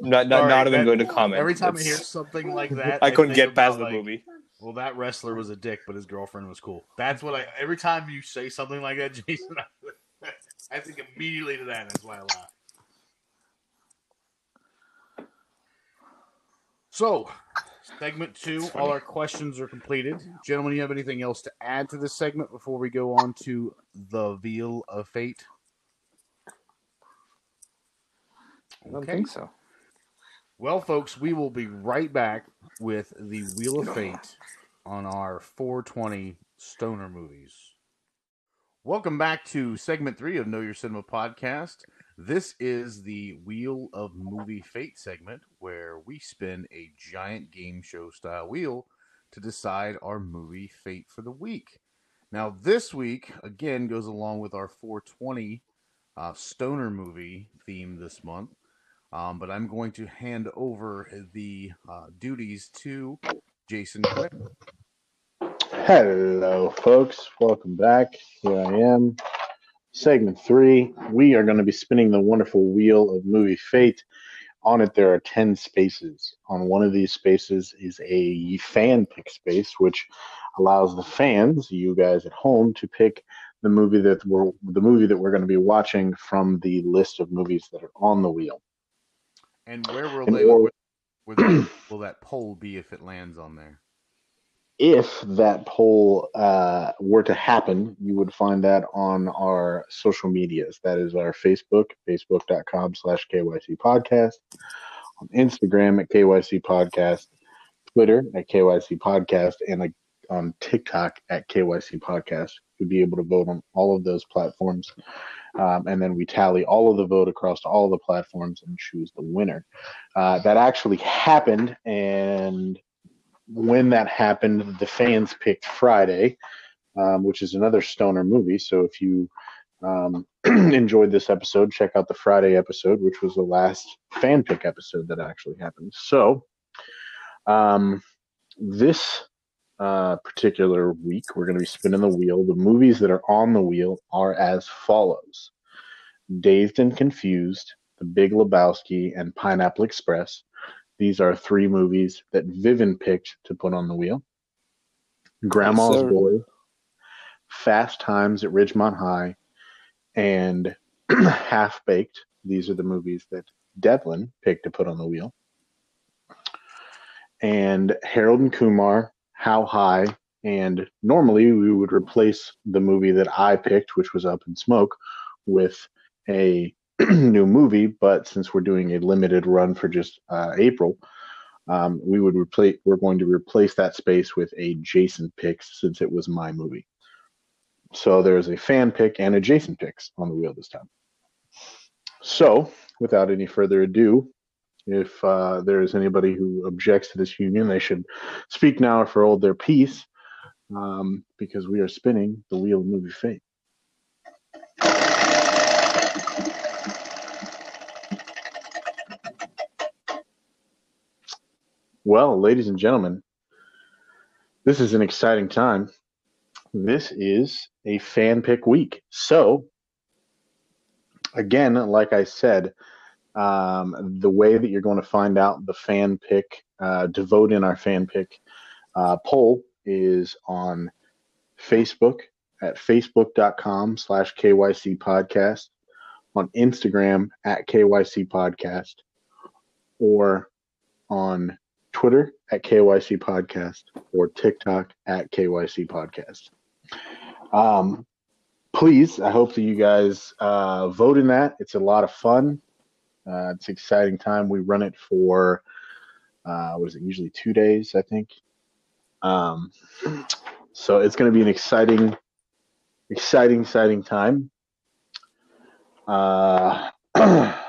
not, All right, not even that- going to comment. Every time I hear something like that, I couldn't get past about, the like, movie. Well, that wrestler was a dick, but his girlfriend was cool. That's what I. Every time you say something like that, Jason, I, I think immediately to that. That's why I laugh. So, segment two, all our questions are completed. Gentlemen, you have anything else to add to this segment before we go on to the Veal of Fate? I don't think so. Well, folks, we will be right back with the Wheel of Fate on our 420 Stoner movies. Welcome back to segment three of Know Your Cinema podcast. This is the Wheel of Movie Fate segment where we spin a giant game show style wheel to decide our movie fate for the week. Now, this week, again, goes along with our 420 uh, Stoner movie theme this month. Um, but I'm going to hand over the uh, duties to Jason Quinn. Hello, folks. Welcome back. Here I am. Segment three. We are going to be spinning the wonderful wheel of movie fate. On it, there are 10 spaces. On one of these spaces is a fan pick space, which allows the fans, you guys at home, to pick the movie that we're the movie that we're going to be watching from the list of movies that are on the wheel. And where will And they or- where, where that, will that poll be if it lands on there? If that poll uh, were to happen, you would find that on our social medias. That is our Facebook, facebook.com slash KYC podcast, on Instagram at KYC podcast, Twitter at KYC podcast, and like on TikTok at KYC podcast. You'll be able to vote on all of those platforms. Um, and then we tally all of the vote across all the platforms and choose the winner. Uh, that actually happened, and when that happened, the fans picked Friday, um, which is another stoner movie. So if you um, enjoyed this episode, check out the Friday episode, which was the last fan pick episode that actually happened. So um, this uh, particular week, we're going to be spinning the wheel. The movies that are on the wheel are as follows Dazed and Confused, The Big Lebowski, and Pineapple Express. These are three movies that Vivian picked to put on the wheel. Grandma's sir. Boy, Fast Times at Ridgemont High, and Half Baked. these are the movies that Devlin picked to put on the wheel. And Harold and Kumar, How High, and normally we would replace the movie that I picked, which was Up in Smoke, with a new movie. But since we're doing a limited run for just uh, April, um, we would replace. We're going to replace that space with a Jason picks since it was my movie. So there's a fan pick and a Jason picks on the wheel this time. So without any further ado, if uh, there is anybody who objects to this union, they should speak now or for hold their peace, um, because we are spinning the wheel of movie fate. Well, ladies and gentlemen, this is an exciting time. This is a fan pick week. So, again, like I said, um, the way that you're going to find out the fan pick, uh, to vote in our fan pick uh, poll is on Facebook at facebook.com slash KYC podcast, on Instagram at KYC podcast, or on Twitter at KYC podcast or TikTok at KYC podcast. Um, please, I hope that you guys uh, vote in that. It's a lot of fun. Uh, it's exciting time. We run it for uh, what is it? Usually two days, I think. Um, so it's going to be an exciting, exciting, exciting time. Uh,